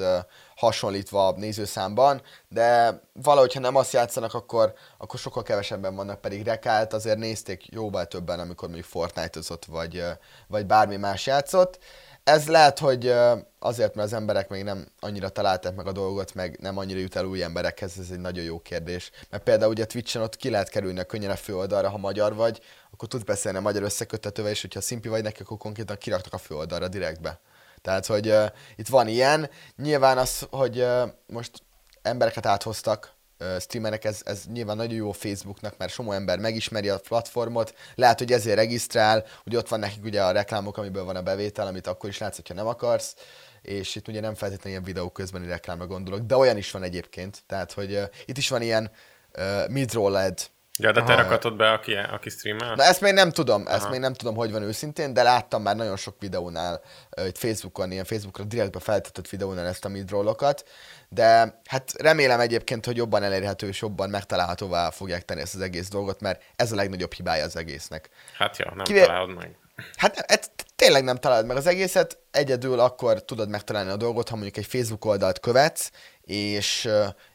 hasonlítva nézőszámban, de valahogy, ha nem azt játszanak, akkor, akkor sokkal kevesebben vannak, pedig rekált, azért nézték jóval többen, amikor még Fortnite-ozott, vagy, vagy bármi más játszott. Ez lehet, hogy azért, mert az emberek még nem annyira találták meg a dolgot, meg nem annyira jut el új emberekhez, ez egy nagyon jó kérdés. Mert például ugye Twitch-en ott ki lehet kerülni a könnyen a főoldalra, ha magyar vagy, akkor tudsz beszélni a magyar összekötetővel, és hogyha szimpi vagy neki, akkor konkrétan kiraktak a főoldalra direktbe. Tehát, hogy uh, itt van ilyen. Nyilván az, hogy uh, most embereket áthoztak, streamerek, ez, ez nyilván nagyon jó Facebooknak, mert somó ember megismeri a platformot, lehet, hogy ezért regisztrál, hogy ott van nekik ugye a reklámok, amiből van a bevétel, amit akkor is látsz, hogyha nem akarsz, és itt ugye nem feltétlenül ilyen videó közbeni reklámra gondolok, de olyan is van egyébként, tehát hogy uh, itt is van ilyen uh, mid-roll ad, Ja, de te Aha. rakatod be, aki, aki streamel? Na ezt még nem tudom, ezt Aha. még nem tudom, hogy van őszintén, de láttam már nagyon sok videónál, itt Facebookon, ilyen Facebookra direktbe feltöltött videónál ezt a midrollokat, de hát remélem egyébként, hogy jobban elérhető és jobban megtalálhatóvá fogják tenni ezt az egész dolgot, mert ez a legnagyobb hibája az egésznek. Hát ja, nem Kivé... találod meg. Hát ez tényleg nem találod meg az egészet, egyedül akkor tudod megtalálni a dolgot, ha mondjuk egy Facebook oldalt követsz, és,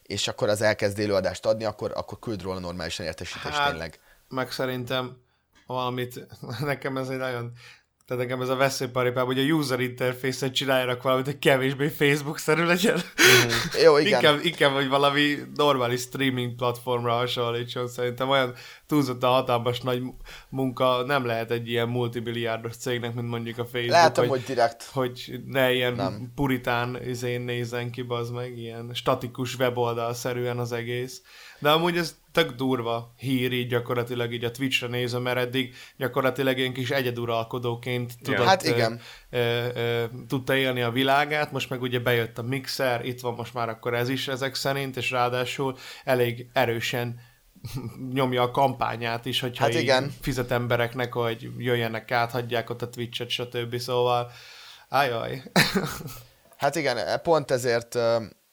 és akkor az elkezd élőadást adni, akkor, akkor küld róla normálisan értesítést hát, tényleg. Meg szerintem valamit, nekem ez egy nagyon tehát nekem ez a veszélyparipám, hogy a user interface-et csináljanak valamit, hogy kevésbé Facebook-szerű legyen. Mm-hmm. Jó, igen. inkább, inkább, hogy valami normális streaming platformra hasonlítson. Szerintem olyan túlzottan hatalmas nagy munka nem lehet egy ilyen multibilliárdos cégnek, mint mondjuk a Facebook. Látom, hogy, hogy direkt. Hogy ne ilyen nem. puritán izén nézzen ki, az meg ilyen statikus weboldal-szerűen az egész. De amúgy ez tök durva hír így gyakorlatilag így a Twitch-re nézem, mert eddig gyakorlatilag én kis egyeduralkodóként tudott, hát igen. Ö, ö, ö, tudta élni a világát, most meg ugye bejött a mixer, itt van most már akkor ez is ezek szerint, és ráadásul elég erősen nyomja a kampányát is, hogyha hát igen. fizet embereknek, hogy jöjjenek át, hagyják ott a Twitch-et, stb. Szóval, ájaj. hát igen, pont ezért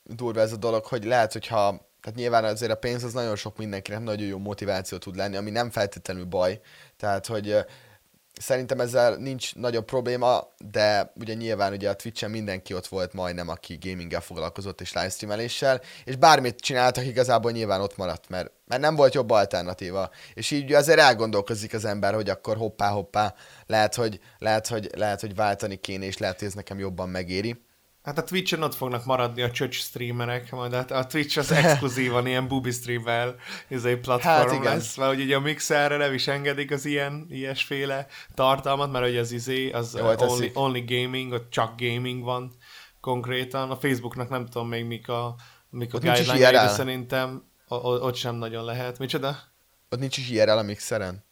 durva ez a dolog, hogy lehet, hogyha tehát nyilván azért a pénz az nagyon sok mindenkinek nagyon jó motiváció tud lenni, ami nem feltétlenül baj. Tehát, hogy szerintem ezzel nincs nagyobb probléma, de ugye nyilván ugye a Twitch-en mindenki ott volt majdnem, aki gaminggel foglalkozott és livestreameléssel, és bármit csináltak, igazából nyilván ott maradt, mert, mert nem volt jobb alternatíva. És így azért elgondolkozik az ember, hogy akkor hoppá-hoppá, lehet, hogy, lehet, hogy, lehet, hogy váltani kéne, és lehet, hogy ez nekem jobban megéri. Hát a Twitch-en ott fognak maradni a csöcs streamerek, majd hát a Twitch az exkluzívan ilyen bubi streamer ez egy platform hát igen. lesz, mert ugye a mixerre nem is engedik az ilyen, ilyesféle tartalmat, mert ugye az izé, az Jó, only, only, gaming, ott csak gaming van konkrétan. A Facebooknak nem tudom még mik a, mik a guideline de szerintem ott sem nagyon lehet. Micsoda? Ott nincs is IRL a mixeren?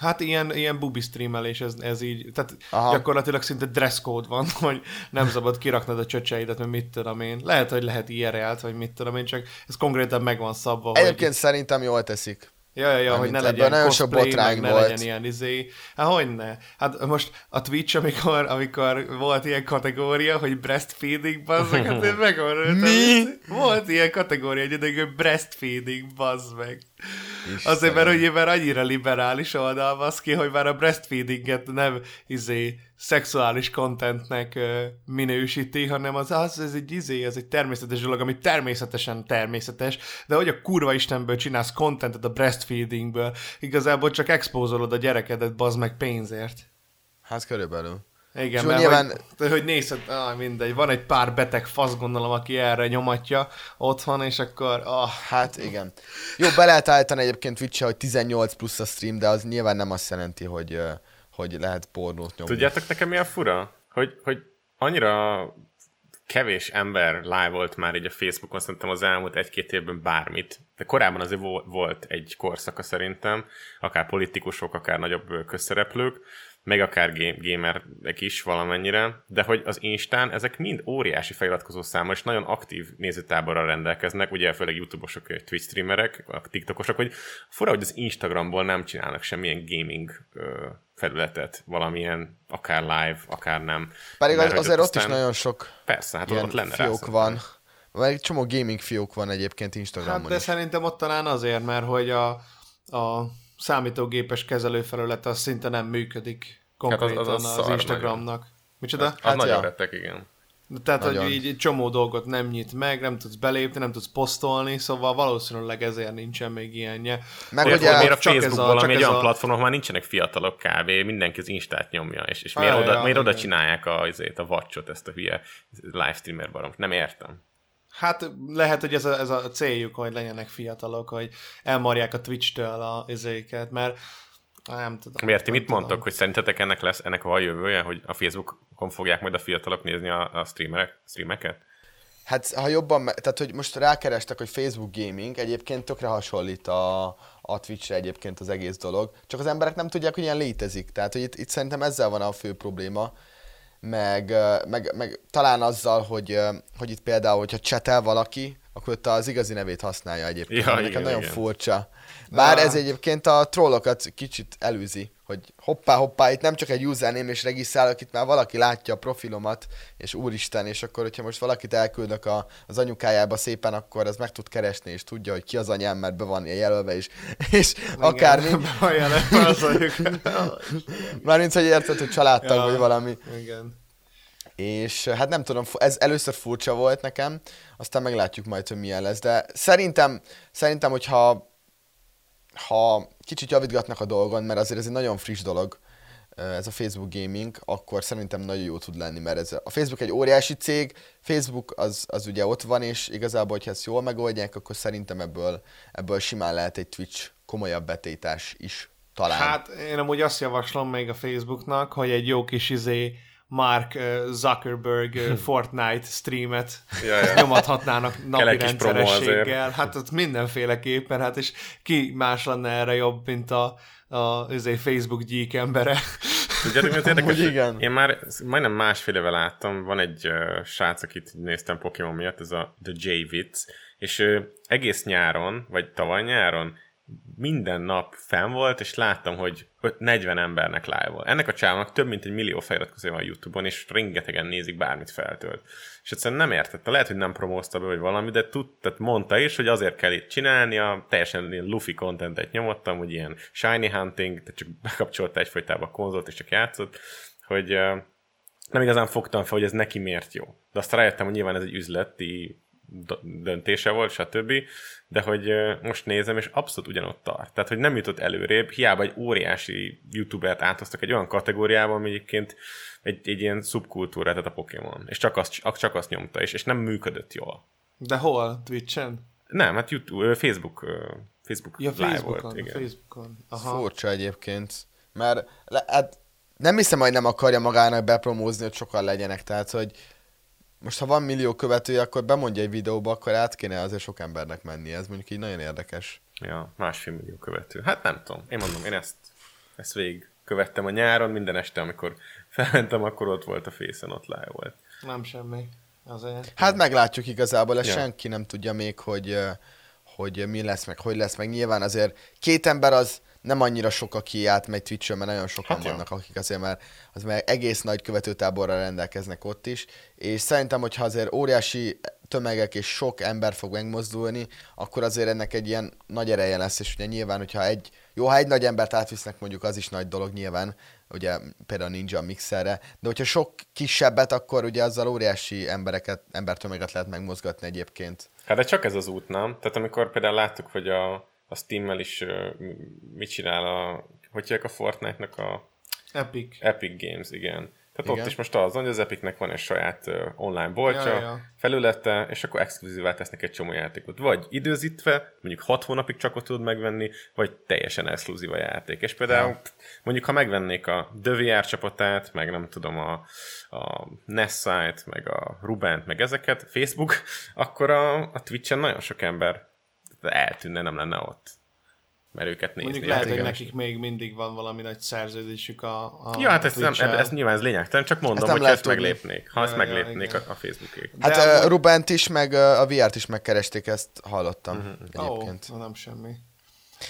Hát ilyen, ilyen bubi streamelés, ez, ez így, tehát Aha. gyakorlatilag szinte dress code van, hogy nem szabad kiraknod a csöcseidet, mert mit tudom én. Lehet, hogy lehet IRL-t, vagy mit tudom én, csak ez konkrétan meg van szabva. Egyébként hogy... szerintem jól teszik. Ja, ja, ja hogy ne legyen nagyon cosplay, sok botrány meg volt. ne legyen ilyen izé. Hát hogy ne? Hát most a Twitch, amikor, amikor volt ilyen kategória, hogy breastfeeding, bazzak, hát én Mi? Volt ilyen kategória, hogy breastfeeding, bazd meg. Istenem. Azért, mert hogy már annyira liberális oldal ki, hogy már a breastfeedinget nem izé szexuális contentnek minősíti, hanem az, az ez egy izé, ez egy természetes dolog, ami természetesen természetes, de hogy a kurva istenből csinálsz contentet a breastfeedingből, igazából csak expózolod a gyerekedet, bazd meg pénzért. Hát körülbelül. Igen, mert nyilván... hogy, hogy nézed, ah, mindegy, van egy pár beteg fasz gondolom, aki erre nyomatja otthon, és akkor... Ah. Hát igen. Jó, be lehet állítani egyébként twitch hogy 18 plusz a stream, de az nyilván nem azt jelenti, hogy, hogy lehet pornót nyomni. Tudjátok nekem mi a fura? Hogy, hogy annyira kevés ember live volt már így a Facebookon, szerintem az elmúlt egy-két évben bármit. De korábban azért volt egy korszaka szerintem, akár politikusok, akár nagyobb közszereplők, meg akár gamerek is valamennyire, de hogy az Instán ezek mind óriási feliratkozó számmal, és nagyon aktív nézőtáborral rendelkeznek, ugye főleg YouTube-osok, Twitch streamerek, a TikTokosok, hogy fura, hogy az Instagramból nem csinálnak semmilyen gaming felületet, valamilyen akár live, akár nem. Pedig Mert, azért ott is nagyon sok persze, hát ott lenne fiók rá, van. Vagy egy csomó gaming fiók van egyébként Instagramon Hát de is. szerintem ott talán azért, mert hogy a, a számítógépes kezelőfelület az szinte nem működik konkrétan hát az, az, az, az Instagramnak. Nagyon. Micsoda? Az, az hát nagyon ja. rettek, igen. Tehát, Nagyon. hogy így csomó dolgot nem nyit meg, nem tudsz belépni, nem tudsz posztolni, szóval valószínűleg ezért nincsen még ilyenje. Meg ugye, ugye miért a Facebook a, valami egy olyan a... platformon, már nincsenek fiatalok kb. Mindenki az Instát nyomja, és, és miért, ah, oda, ja, miért oda csinálják a, azért, a watchot, ezt a hülye livestreamer barom? Nem értem. Hát lehet, hogy ez a, ez a céljuk, hogy legyenek fiatalok, hogy elmarják a Twitch-től a izéket, mert nem tudom. Miért ti mit tudom. mondtok, hogy szerintetek ennek lesz, ennek van jövője, hogy a Facebookon fogják majd a fiatalok nézni a, a streamerek, streameket? Hát ha jobban, tehát hogy most rákerestek, hogy Facebook Gaming, egyébként tökre hasonlít a, a Twitch-re egyébként az egész dolog, csak az emberek nem tudják, hogy ilyen létezik. Tehát, hogy itt, itt szerintem ezzel van a fő probléma, meg, meg, meg talán azzal, hogy, hogy itt például, hogyha csetel valaki, akkor ott az igazi nevét használja egyébként. Ja, Nekem igen, nagyon igen. furcsa. Bár ah. ez egyébként a trollokat kicsit előzi, hogy hoppá, hoppá, itt nem csak egy username és regisztrálok, itt már valaki látja a profilomat, és úristen, és akkor, hogyha most valakit elküldök a, az anyukájába szépen, akkor az meg tud keresni, és tudja, hogy ki az anyám, mert be van jelölve is, és Igen, akármi. Be van jelölve az Mármint, hogy érted, hogy családtag, ja, vagy valami. Igen. És hát nem tudom, ez először furcsa volt nekem, aztán meglátjuk majd, hogy milyen lesz, de szerintem, szerintem hogyha ha kicsit javítgatnak a dolgon, mert azért ez egy nagyon friss dolog, ez a Facebook gaming, akkor szerintem nagyon jó tud lenni, mert ez a Facebook egy óriási cég, Facebook az, az ugye ott van, és igazából, hogyha ezt jól megoldják, akkor szerintem ebből, ebből simán lehet egy Twitch komolyabb betétás is talán. Hát én amúgy azt javaslom még a Facebooknak, hogy egy jó kis izé Mark Zuckerberg Fortnite streamet ja, ja. nyomathatnának napi rendszerességgel. Hát ott mindenféleképpen, hát és ki más lenne erre jobb, mint a, a, a Facebook gyík embere. Tudjátok, mi érdekes? igen. Én már majdnem másfél éve láttam, van egy uh, srác, akit néztem Pokémon miatt, ez a The J-Witz, és uh, egész nyáron, vagy tavaly nyáron minden nap fenn volt, és láttam, hogy 40 embernek live Ennek a csávnak több mint egy millió feliratkozója van a Youtube-on, és rengetegen nézik bármit feltölt. És egyszerűen nem értette, lehet, hogy nem promózta be, vagy valami, de tud, tehát mondta is, hogy azért kell itt csinálnia, teljesen ilyen luffy contentet nyomottam, hogy ilyen shiny hunting, tehát csak bekapcsolta egyfolytában a konzolt, és csak játszott, hogy nem igazán fogtam fel, hogy ez neki miért jó. De azt rájöttem, hogy nyilván ez egy üzleti döntése volt, stb. De hogy most nézem, és abszolút ugyanott tart. Tehát, hogy nem jutott előrébb, hiába egy óriási youtubert áthoztak egy olyan kategóriában, ami egyébként egy, egy ilyen szubkultúra, tehát a Pokémon. És csak azt, csak azt nyomta, és, és nem működött jól. De hol? Twitch-en? Nem, hát YouTube, Facebook, Facebook ja, live Facebookon, volt. Igen. Facebookon. Aha. Furcsa egyébként. Mert le, hát nem hiszem, hogy nem akarja magának bepromózni, hogy sokan legyenek. Tehát, hogy most ha van millió követője, akkor bemondja egy videóba, akkor át kéne azért sok embernek menni. Ez mondjuk így nagyon érdekes. Ja, másfél millió követő. Hát nem tudom. Én mondom, én ezt, ezt végig követtem a nyáron, minden este, amikor felmentem, akkor ott volt a fészen, ott live volt. Nem semmi. Azért. Hát meglátjuk igazából, ezt ja. senki nem tudja még, hogy, hogy mi lesz, meg hogy lesz, meg nyilván azért két ember az nem annyira sok, aki átmegy Twitch-ön, mert nagyon sokan hát vannak, akik azért már, az már egész nagy követőtáborral rendelkeznek ott is, és szerintem, hogyha azért óriási tömegek és sok ember fog megmozdulni, akkor azért ennek egy ilyen nagy ereje lesz, és ugye nyilván, hogyha egy, jó, ha egy nagy embert átvisznek, mondjuk az is nagy dolog nyilván, ugye például Ninja Mixerre, de hogyha sok kisebbet, akkor ugye azzal óriási embereket, embertömeget lehet megmozgatni egyébként. Hát de csak ez az út, nem? Tehát amikor például láttuk, hogy a a Steam-mel is mit csinál a, hogy a Fortnite-nak a... Epic. Epic Games, igen. Tehát igen. ott is most az, hogy az Epicnek van egy saját uh, online boltja, ja, ja. felülete, és akkor exkluzívá tesznek egy csomó játékot. Vagy időzítve, mondjuk 6 hónapig csak ott tudod megvenni, vagy teljesen exkluzív a játék. És például ja. mondjuk, ha megvennék a VR csapatát, meg nem tudom, a, a Nessite, meg a Rubent, meg ezeket, Facebook, akkor a, a Twitch-en nagyon sok ember eltűnne, nem lenne ott. Mert őket nézni. Mondjuk lehet, hogy nekik még mindig van valami nagy szerződésük a, a Ja, hát ez, nem, ez nyilván ez lényegtelen, csak mondom, ezt hogy ezt meglépnék. Ha ja, ezt meglépnék ja, a, a Facebookék. Hát De a Rubent is, meg a VR-t is megkeresték, ezt hallottam uh-huh. egyébként. Ó, oh, nem semmi.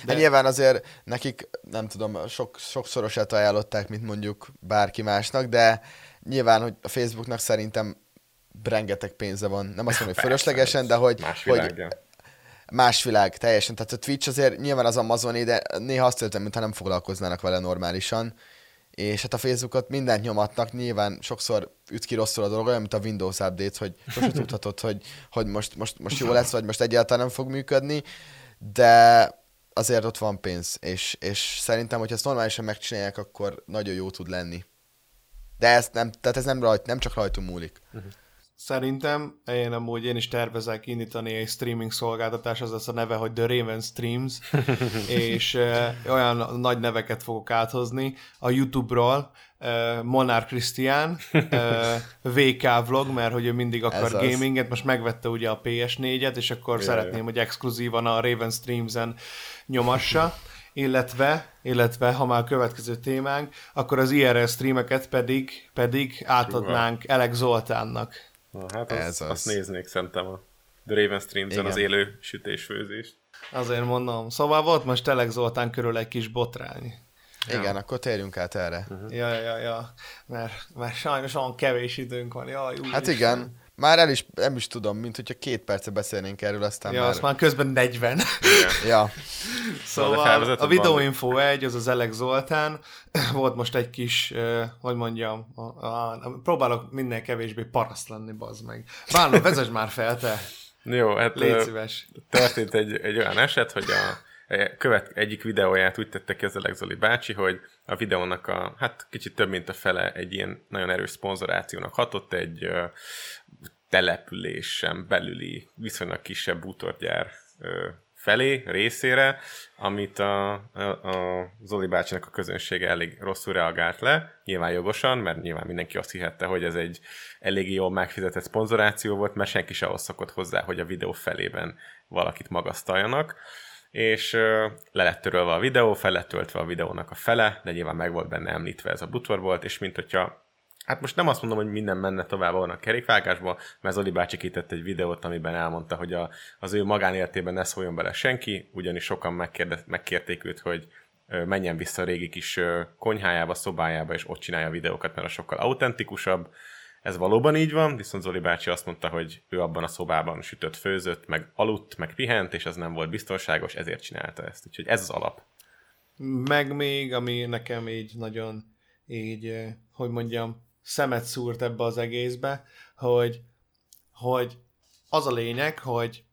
De... De nyilván azért nekik, nem tudom, sok, sokszorosát ajánlották, mint mondjuk bárki másnak, de nyilván, hogy a Facebooknak szerintem rengeteg pénze van. Nem azt mondom, hogy fölöslegesen, de hogy, hogy más világ teljesen. Tehát a Twitch azért nyilván az Amazon, de néha azt értem, mintha nem foglalkoznának vele normálisan. És hát a Facebookot mindent nyomatnak, nyilván sokszor üt ki rosszul a dolog, olyan, mint a Windows Update, hogy sosem tudhatod, hogy, hogy most, most, most jó lesz, vagy most egyáltalán nem fog működni, de azért ott van pénz, és, és szerintem, hogy ezt normálisan megcsinálják, akkor nagyon jó tud lenni. De ez nem, tehát ez nem, rajt, nem csak rajtunk múlik. Uh-huh. Szerintem én amúgy én is tervezek indítani egy streaming szolgáltatás, az lesz a neve, hogy The Raven Streams, és uh, olyan nagy neveket fogok áthozni a YouTube-ról, uh, Monár Krisztián, uh, VK Vlog, mert hogy ő mindig akar Ez gaminget, most megvette ugye a PS4-et, és akkor Jaj. szeretném, hogy exkluzívan a Raven Streams-en nyomassa illetve, illetve ha már a következő témánk, akkor az IRL streameket pedig, pedig átadnánk Elek Zoltánnak. Na, hát az, Ez az. azt néznék szerintem a The Raven Streams-en az élő sütésfőzést. Azért mondom. Szóval volt most Telek Zoltán körül egy kis botrány. Igen, ja. akkor térjünk át erre. Uh-huh. Ja, ja, ja. Mert, mert sajnos olyan kevés időnk van. Ja, hát igen. Már el is, nem is tudom, mint hogyha két perce beszélnénk erről, aztán ja, már... azt már közben 40. Igen. ja. Szóval a Videóinfo 1, az az Elek Zoltán, volt most egy kis, hogy mondjam, a, a, a, próbálok minél kevésbé paraszt lenni, bazd meg. Bárna, vezess már fel, te! Jó, hát Légy szíves. történt egy, egy olyan eset, hogy a követ, egyik videóját úgy tette ki az Zoli bácsi, hogy a videónak a, hát kicsit több mint a fele egy ilyen nagyon erős szponzorációnak hatott, egy településen belüli viszonylag kisebb bútorgyár felé, részére, amit a, a, a Zoli bácsinak a közönsége elég rosszul reagált le, nyilván jogosan, mert nyilván mindenki azt hihette, hogy ez egy eléggé jól megfizetett szponzoráció volt, mert senki se ahhoz szokott hozzá, hogy a videó felében valakit magasztaljanak és le lett törölve a videó, fel lett töltve a videónak a fele, de nyilván meg volt benne említve ez a butvorbolt, és mint hogyha Hát most nem azt mondom, hogy minden menne tovább volna a kerékvágásba, mert Zoli bácsi kitett egy videót, amiben elmondta, hogy a, az ő magánéletében ne szóljon bele senki, ugyanis sokan megkérde, megkérték őt, hogy menjen vissza a régi kis konyhájába, szobájába, és ott csinálja a videókat, mert a sokkal autentikusabb. Ez valóban így van, viszont Zoli bácsi azt mondta, hogy ő abban a szobában sütött, főzött, meg aludt, meg pihent, és az nem volt biztonságos, ezért csinálta ezt. Úgyhogy ez az alap. Meg még, ami nekem így nagyon így, hogy mondjam, szemet szúrt ebbe az egészbe, hogy, hogy az a lényeg, hogy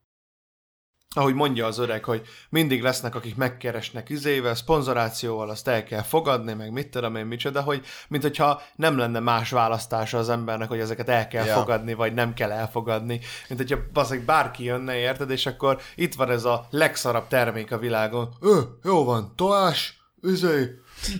ahogy mondja az öreg, hogy mindig lesznek, akik megkeresnek izével, szponzorációval, azt el kell fogadni, meg mit tudom én micsoda, hogy mint hogyha nem lenne más választása az embernek, hogy ezeket el kell ja. fogadni, vagy nem kell elfogadni. Mint hogyha bazeg bárki jönne, érted, és akkor itt van ez a legszarabb termék a világon. Ö, jó van, tojás, izé,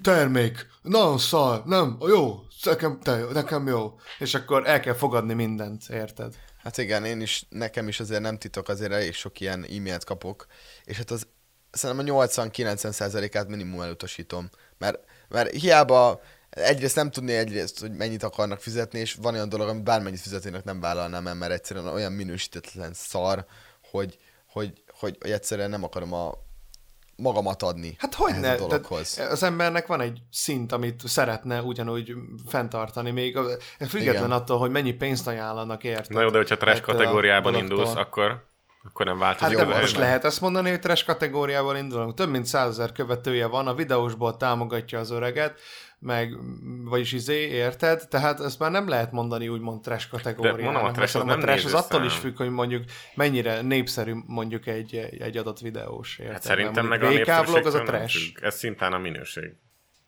termék, nagyon szar, nem, jó, nekem, te, nekem jó. És akkor el kell fogadni mindent, érted? Hát igen, én is, nekem is azért nem titok, azért elég sok ilyen e-mailt kapok, és hát az szerintem a 80-90 át minimum elutasítom, mert, mert hiába egyrészt nem tudni egyrészt, hogy mennyit akarnak fizetni, és van olyan dolog, amit bármennyit fizetnének nem vállalnám el, mert egyszerűen olyan minősítetlen szar, hogy, hogy, hogy, hogy egyszerűen nem akarom a magamat adni. Hát hogy ne? az embernek van egy szint, amit szeretne ugyanúgy fenntartani, még független Igen. attól, hogy mennyi pénzt ajánlanak érte. Na jó, de hogyha trash kategóriában indulsz, akkor akkor nem változik. Hát de most lehet ezt mondani, hogy trash kategóriával indulunk. Több mint százezer követője van, a videósból támogatja az öreget, meg, vagyis izé, érted? Tehát ezt már nem lehet mondani úgymond trash kategóriának. De mondom, a trash, az, nem a trash az attól is függ, hogy mondjuk mennyire népszerű mondjuk egy, egy adott videós. Érted? Hát szerintem meg a népszerűség az a trash. Ez szintán a minőség.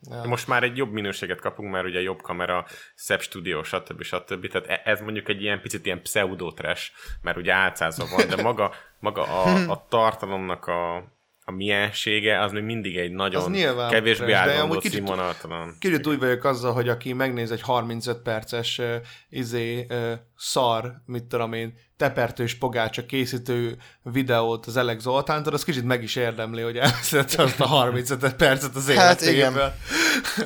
Ja. Most már egy jobb minőséget kapunk, mert ugye jobb kamera, szebb stúdió, stb. stb. Tehát e- ez mondjuk egy ilyen picit ilyen pseudo trash, mert ugye álcázva van, de maga, maga a, a tartalomnak a, a miensége, az még mindig egy nagyon kevésbé átgondolt színvonaltalan. Kicsit úgy vagyok azzal, hogy aki megnéz egy 35 perces uh, izé, uh, szar, mit tudom én, tepertős pogácsa készítő videót az Elek Zoltántól, az kicsit meg is érdemli, hogy elszedte azt a 35 percet az életéből. Hát igen.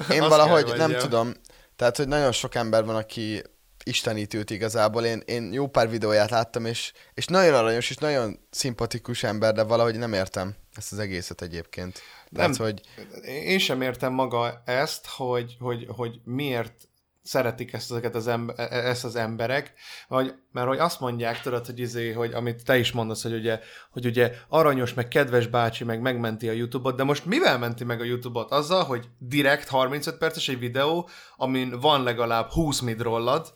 Én valahogy nem tudom, tehát, hogy nagyon sok ember van, aki istenítőt igazából. Én, én jó pár videóját láttam, és, és nagyon aranyos, és nagyon szimpatikus ember, de valahogy nem értem ezt az egészet egyébként. Tehát, nem, hogy... Én sem értem maga ezt, hogy, hogy, hogy miért szeretik ezt, ezeket az, ember, e, ezt az emberek, vagy, mert hogy azt mondják, tudod, hogy, izé, hogy amit te is mondasz, hogy ugye, hogy ugye aranyos, meg kedves bácsi, meg megmenti a YouTube-ot, de most mivel menti meg a YouTube-ot? Azzal, hogy direkt 35 perces egy videó, amin van legalább 20 midrollad,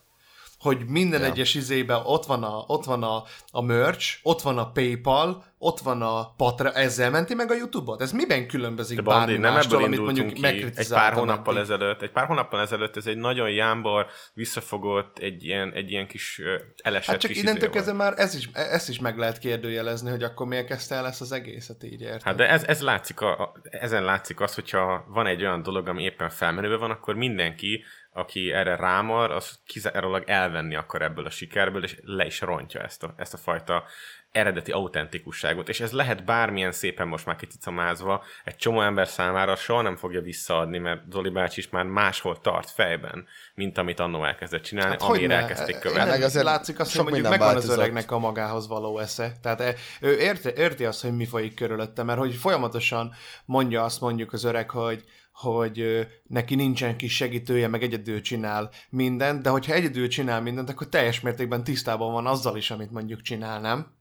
hogy minden ja. egyes izébe ott van, a, ott van a, a merch, ott van a PayPal, ott van a Patra, ezzel menti meg a YouTube-ot? Ez miben különbözik De bármi nem mástól, ebből amit mondjuk ki egy pár hónappal eddig? ezelőtt. Egy pár hónappal ezelőtt ez egy nagyon jámbor, visszafogott, egy ilyen, egy ilyen kis elesett Hát csak kis innentől izé kezdve már ez is, ezt is meg lehet kérdőjelezni, hogy akkor miért kezdte el ezt az egészet így, érted? Hát de ez, ez látszik, a, a, ezen látszik az, hogyha van egy olyan dolog, ami éppen felmenőben van, akkor mindenki, aki erre rámar, az kizárólag elvenni akar ebből a sikerből, és le is rontja ezt a, ezt a fajta eredeti autentikusságot. És ez lehet bármilyen szépen most már kicicamázva, egy csomó ember számára soha nem fogja visszaadni, mert Zoli bácsi is már máshol tart fejben, mint amit annó elkezdett csinálni, hát amire elkezdték követni. Meg azért látszik azt, hogy mondjuk megvan az öregnek a magához való esze. Tehát e, ő érti, érti azt, hogy mi folyik körülötte, mert hogy folyamatosan mondja azt mondjuk az öreg, hogy hogy neki nincsen kis segítője, meg egyedül csinál mindent, de hogyha egyedül csinál mindent, akkor teljes mértékben tisztában van azzal is, amit mondjuk csinál, nem?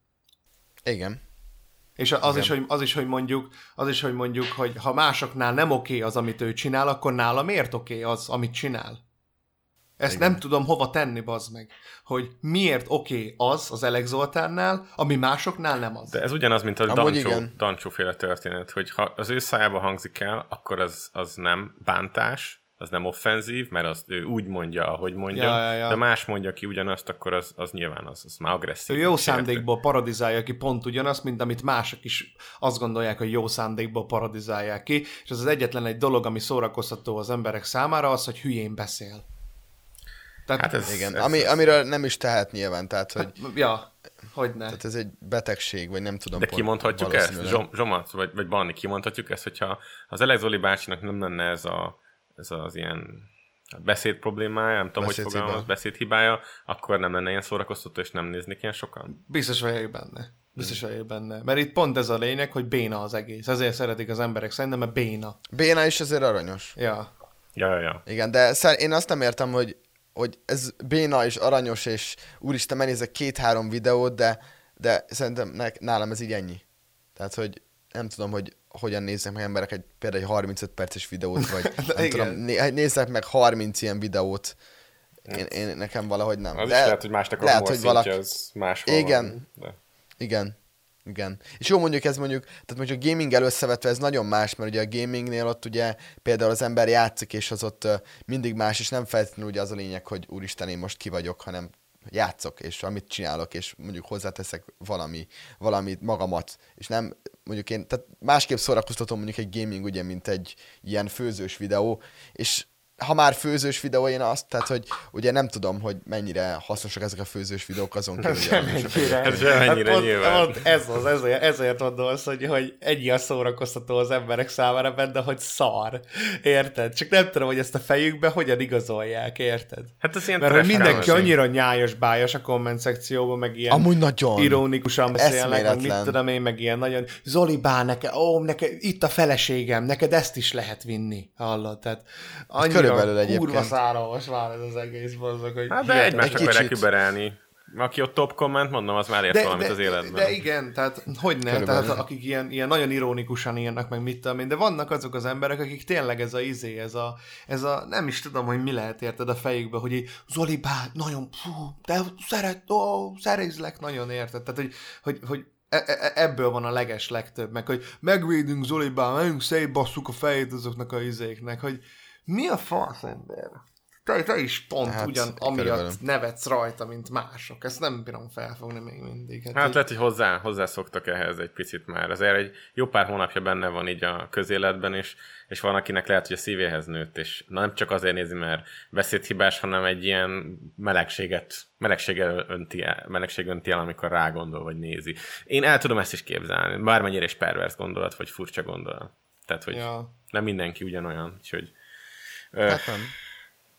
Igen. És az is, hogy, az is, hogy mondjuk, az is, hogy mondjuk, hogy ha másoknál nem oké az, amit ő csinál, akkor nála miért oké az, amit csinál? Ezt Igen. nem tudom hova tenni, bazd meg. Hogy miért oké az az Elek Zoltánnál, ami másoknál nem az. De ez ugyanaz, mint a Dancsó, igen. Dancsó féle történet, hogy ha az ő szájába hangzik el, akkor az, az nem bántás, az nem offenzív, mert az ő úgy mondja, ahogy mondja, Ja, ja, ja. de más mondja ki ugyanazt, akkor az, az nyilván az, az már agresszív. Ő jó szándékból paradizálja ki pont ugyanazt, mint amit mások is azt gondolják, hogy jó szándékból paradizálják ki, és ez az egyetlen egy dolog, ami szórakoztató az emberek számára, az, hogy hülyén beszél. Tehát, Hát ez, Igen. ez, Ami, ez, amiről nem is tehet nyilván, tehát hogy ja, hogy ne. tehát ez egy betegség, vagy nem tudom. de kimondhatjuk ezt. Zsom, Zsomat, vagy, vagy Barni, kimondhatjuk ezt, hogyha az Elek Zoli bácsinak nem lenne ez, a, ez az ilyen beszéd problémája, nem tudom, hogy Beszédhiba. fogalmaz, beszédhibája, akkor nem lenne ilyen szórakoztató, és nem néznék ilyen sokan. Biztos vagyok benne. Biztos vagyok benne. Mert itt pont ez a lényeg, hogy béna az egész. Ezért szeretik az emberek szerintem, mert béna. Béna is azért aranyos. Ja. Ja, ja, ja. Igen, de szer- én azt nem értem, hogy, hogy ez béna és aranyos, és úristen, megnézek két-három videót, de, de szerintem nek- nálam ez így ennyi. Tehát, hogy nem tudom, hogy hogyan néznek meg emberek egy, például egy 35 perces videót, vagy nem Igen. tudom, né- néznek meg 30 ilyen videót. Én, én, nekem valahogy nem. Az de is lehet, hogy másnak a lehet, humor hogy valaki- az máshol Igen. van. De... Igen. Igen. És jó mondjuk ez mondjuk, tehát mondjuk a gaming összevetve ez nagyon más, mert ugye a gamingnél ott ugye például az ember játszik, és az ott mindig más, és nem feltétlenül ugye az a lényeg, hogy úristen, én most ki vagyok, hanem játszok, és amit csinálok, és mondjuk hozzáteszek valami, valamit magamat, és nem, mondjuk én, tehát másképp szórakoztatom mondjuk egy gaming, ugye, mint egy ilyen főzős videó, és ha már főzős videó, én azt, tehát hogy ugye nem tudom, hogy mennyire hasznosak ezek a főzős videók azon kívül, hogy aranyosak. Hát semennyire pont, nyilván. pont ez az, ezért, ezért mondom azt, hogy, hogy ennyi a szórakoztató az emberek számára benne, hogy szar. Érted? Csak nem tudom, hogy ezt a fejükbe hogyan igazolják, érted? Hát ez ilyen Mert hogy mindenki annyira nyájas bájas a komment szekcióban, meg ilyen Amúgy nagyon. ironikusan beszélnek, meg mit tudom én, meg ilyen nagyon Zoli bá, neked, ó, neked, itt a feleségem, neked ezt is lehet vinni, hallod? Tehát annyira körülbelül egyébként. kurva száralmas már ez az egész bozzak, hogy Hát de egymást Egy akarják kicsit. überelni. Aki ott top komment, mondom, az már ért valamit az életben. De igen, tehát hogy ne, Körülbelül. tehát akik ilyen, ilyen nagyon ironikusan írnak, meg mit tudom én, de vannak azok az emberek, akik tényleg ez a izé, ez a, ez a nem is tudom, hogy mi lehet érted a fejükbe, hogy így, Zoli bá, nagyon, fú, de szeret, ó, szerézlek, nagyon érted, tehát hogy, hogy, hogy e- e- ebből van a leges legtöbb, meg hogy megvédünk Zolibá, megyünk szétbasszuk a fejét azoknak a izéknek, hogy mi a fasz ember? Te, te is pont Hát, hát, ugyan körülbelül. amiatt nevetsz rajta, mint mások. Ezt nem bírom felfogni még mindig. Hát így- lehet, hogy hozzá, hozzászoktak ehhez egy picit már. Azért egy jó pár hónapja benne van így a közéletben, és, és van, akinek lehet, hogy a szívéhez nőtt, és nem csak azért nézi, mert beszédhibás, hanem egy ilyen melegséget, melegséggel önti el, melegség önti el, amikor rágondol, vagy nézi. Én el tudom ezt is képzelni, bármennyire is pervers gondolat, vagy furcsa gondolat. Tehát, hogy Ja. nem mindenki ugyanolyan, úgyhogy... Hát nem.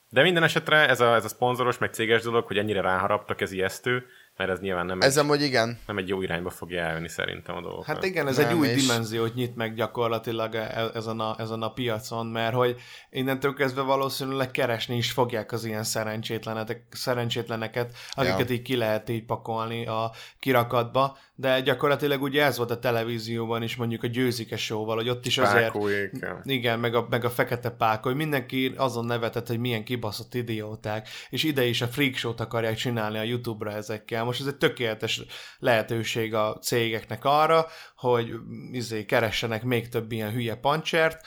de minden esetre ez a, ez a szponzoros, meg céges dolog, hogy ennyire ráharaptak, ez ijesztő, mert ez nyilván nem, Ez egy, amúgy igen. nem egy jó irányba fogja elvenni szerintem a dolgokat. Hát igen, ez Nem, egy új és- dimenziót nyit meg gyakorlatilag e- ezen a, ezen a piacon, mert hogy innentől kezdve valószínűleg keresni is fogják az ilyen szerencsétlenek, szerencsétleneket, akiket Ja. így ki lehet így pakolni a kirakatba, de gyakorlatilag ugye ez volt a televízióban is mondjuk a győzike showval, hogy ott is azért... Ja. Igen, meg a, meg a fekete pák, hogy mindenki azon nevetett, hogy milyen kibaszott idióták, és ide is a freak show-t akarják csinálni a YouTube-ra ezekkel. Most ez egy tökéletes lehetőség a cégeknek arra, hogy izé, keressenek még több ilyen hülye pancsert,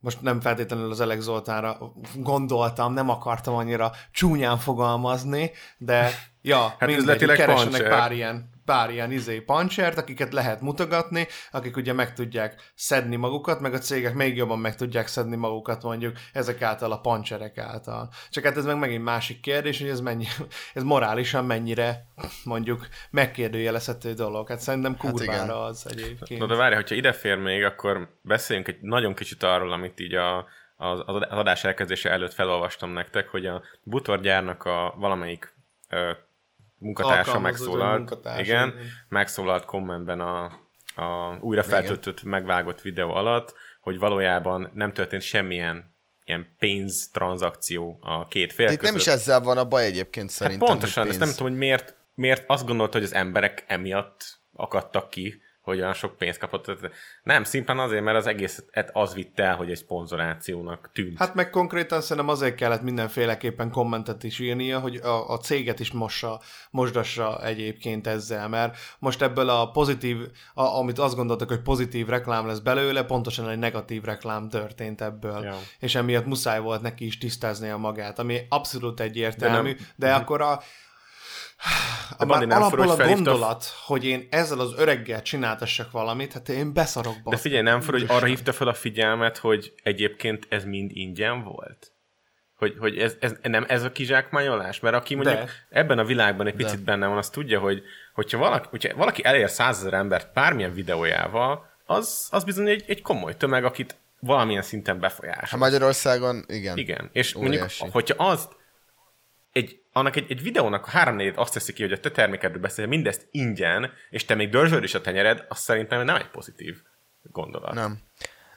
most nem feltétlenül az Alex Zoltánra gondoltam, nem akartam annyira csúnyán fogalmazni, de ja, hát mindegy, keressenek pár ilyen pár ilyen izé pancsert, akiket lehet mutogatni, akik ugye meg tudják szedni magukat, meg a cégek még jobban meg tudják szedni magukat mondjuk ezek által a pancserek által. Csak hát ez meg megint másik kérdés, hogy ez, mennyi, ez morálisan mennyire mondjuk megkérdőjelezhető dolog. Hát szerintem hát kurvára hát az egyébként. Na de várj, hogyha ide fér még, akkor beszéljünk egy nagyon kicsit arról, amit így a, az, az adás elkezdése előtt felolvastam nektek, hogy a butorgyárnak a valamelyik munkatársa megszólalt, munkatársa, igen, igen, megszólalt kommentben a, a újra feltöltött, megvágott videó alatt, hogy valójában nem történt semmilyen ilyen pénztranszakció a két fél között. nem is ezzel van a baj egyébként hát szerintem. Hát pontosan, ezt nem tudom, hogy miért, miért azt gondolta, hogy az emberek emiatt akadtak ki, hogy olyan sok pénzt kapott. Nem, szimplán azért, mert az egészet az vitte el, hogy egy szponzorációnak tűnt. Hát meg konkrétan szerintem azért kellett mindenféleképpen kommentet is írnia, hogy a, a céget is mossa, mosdassa egyébként ezzel, mert most ebből a pozitív, a, amit azt gondoltak, hogy pozitív reklám lesz belőle, pontosan egy negatív reklám történt ebből. Ja. És emiatt muszáj volt neki is tisztáznia magát, ami abszolút egyértelmű, de, nem, de uh-huh. akkor a a már alapból a gondolat, hogy én ezzel az öreggel csináltassak valamit, hát én beszarok be. De figyelj, nem fura, hogy arra hívta fel a figyelmet, hogy egyébként ez mind ingyen volt? Hogy, hogy ez, ez, nem ez a kizsákmányolás? Mert aki mondjuk De. ebben a világban egy picit De. benne van, az tudja, hogy hogyha valaki, hogyha valaki elér százezer embert bármilyen videójával, az, az bizony egy, egy komoly tömeg, akit valamilyen szinten befolyásol. Ha Magyarországon, igen. Igen, és Óriási. mondjuk, hogyha azt egy annak egy, egy videónak a háromnegyed azt teszi ki, hogy a te termékedről beszél, mindezt ingyen, és te még dörzsöd is a tenyered, az szerintem nem egy pozitív gondolat. Nem.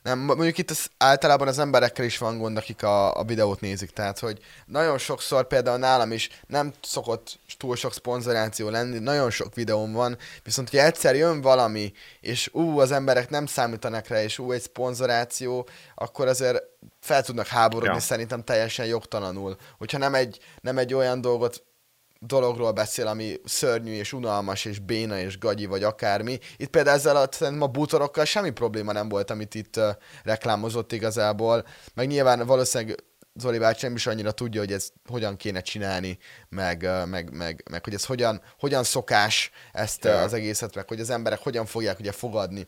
Nem, mondjuk itt az, általában az emberekkel is van gond, akik a, a videót nézik, tehát hogy nagyon sokszor például nálam is nem szokott túl sok szponzoráció lenni, nagyon sok videóm van, viszont hogy egyszer jön valami, és ú, az emberek nem számítanak rá, és ú, egy szponzoráció, akkor azért fel tudnak háborodni ja. szerintem teljesen jogtalanul. Hogyha nem egy, nem egy olyan dolgot dologról beszél, ami szörnyű és unalmas és béna és gagyi vagy akármi. Itt például ezzel a, a bútorokkal semmi probléma nem volt, amit itt uh, reklámozott igazából. Meg nyilván valószínűleg Zoli nem is annyira tudja, hogy ez hogyan kéne csinálni, meg, meg, meg, meg hogy ez hogyan, hogyan szokás ezt ja. az egészet, meg hogy az emberek hogyan fogják ugye fogadni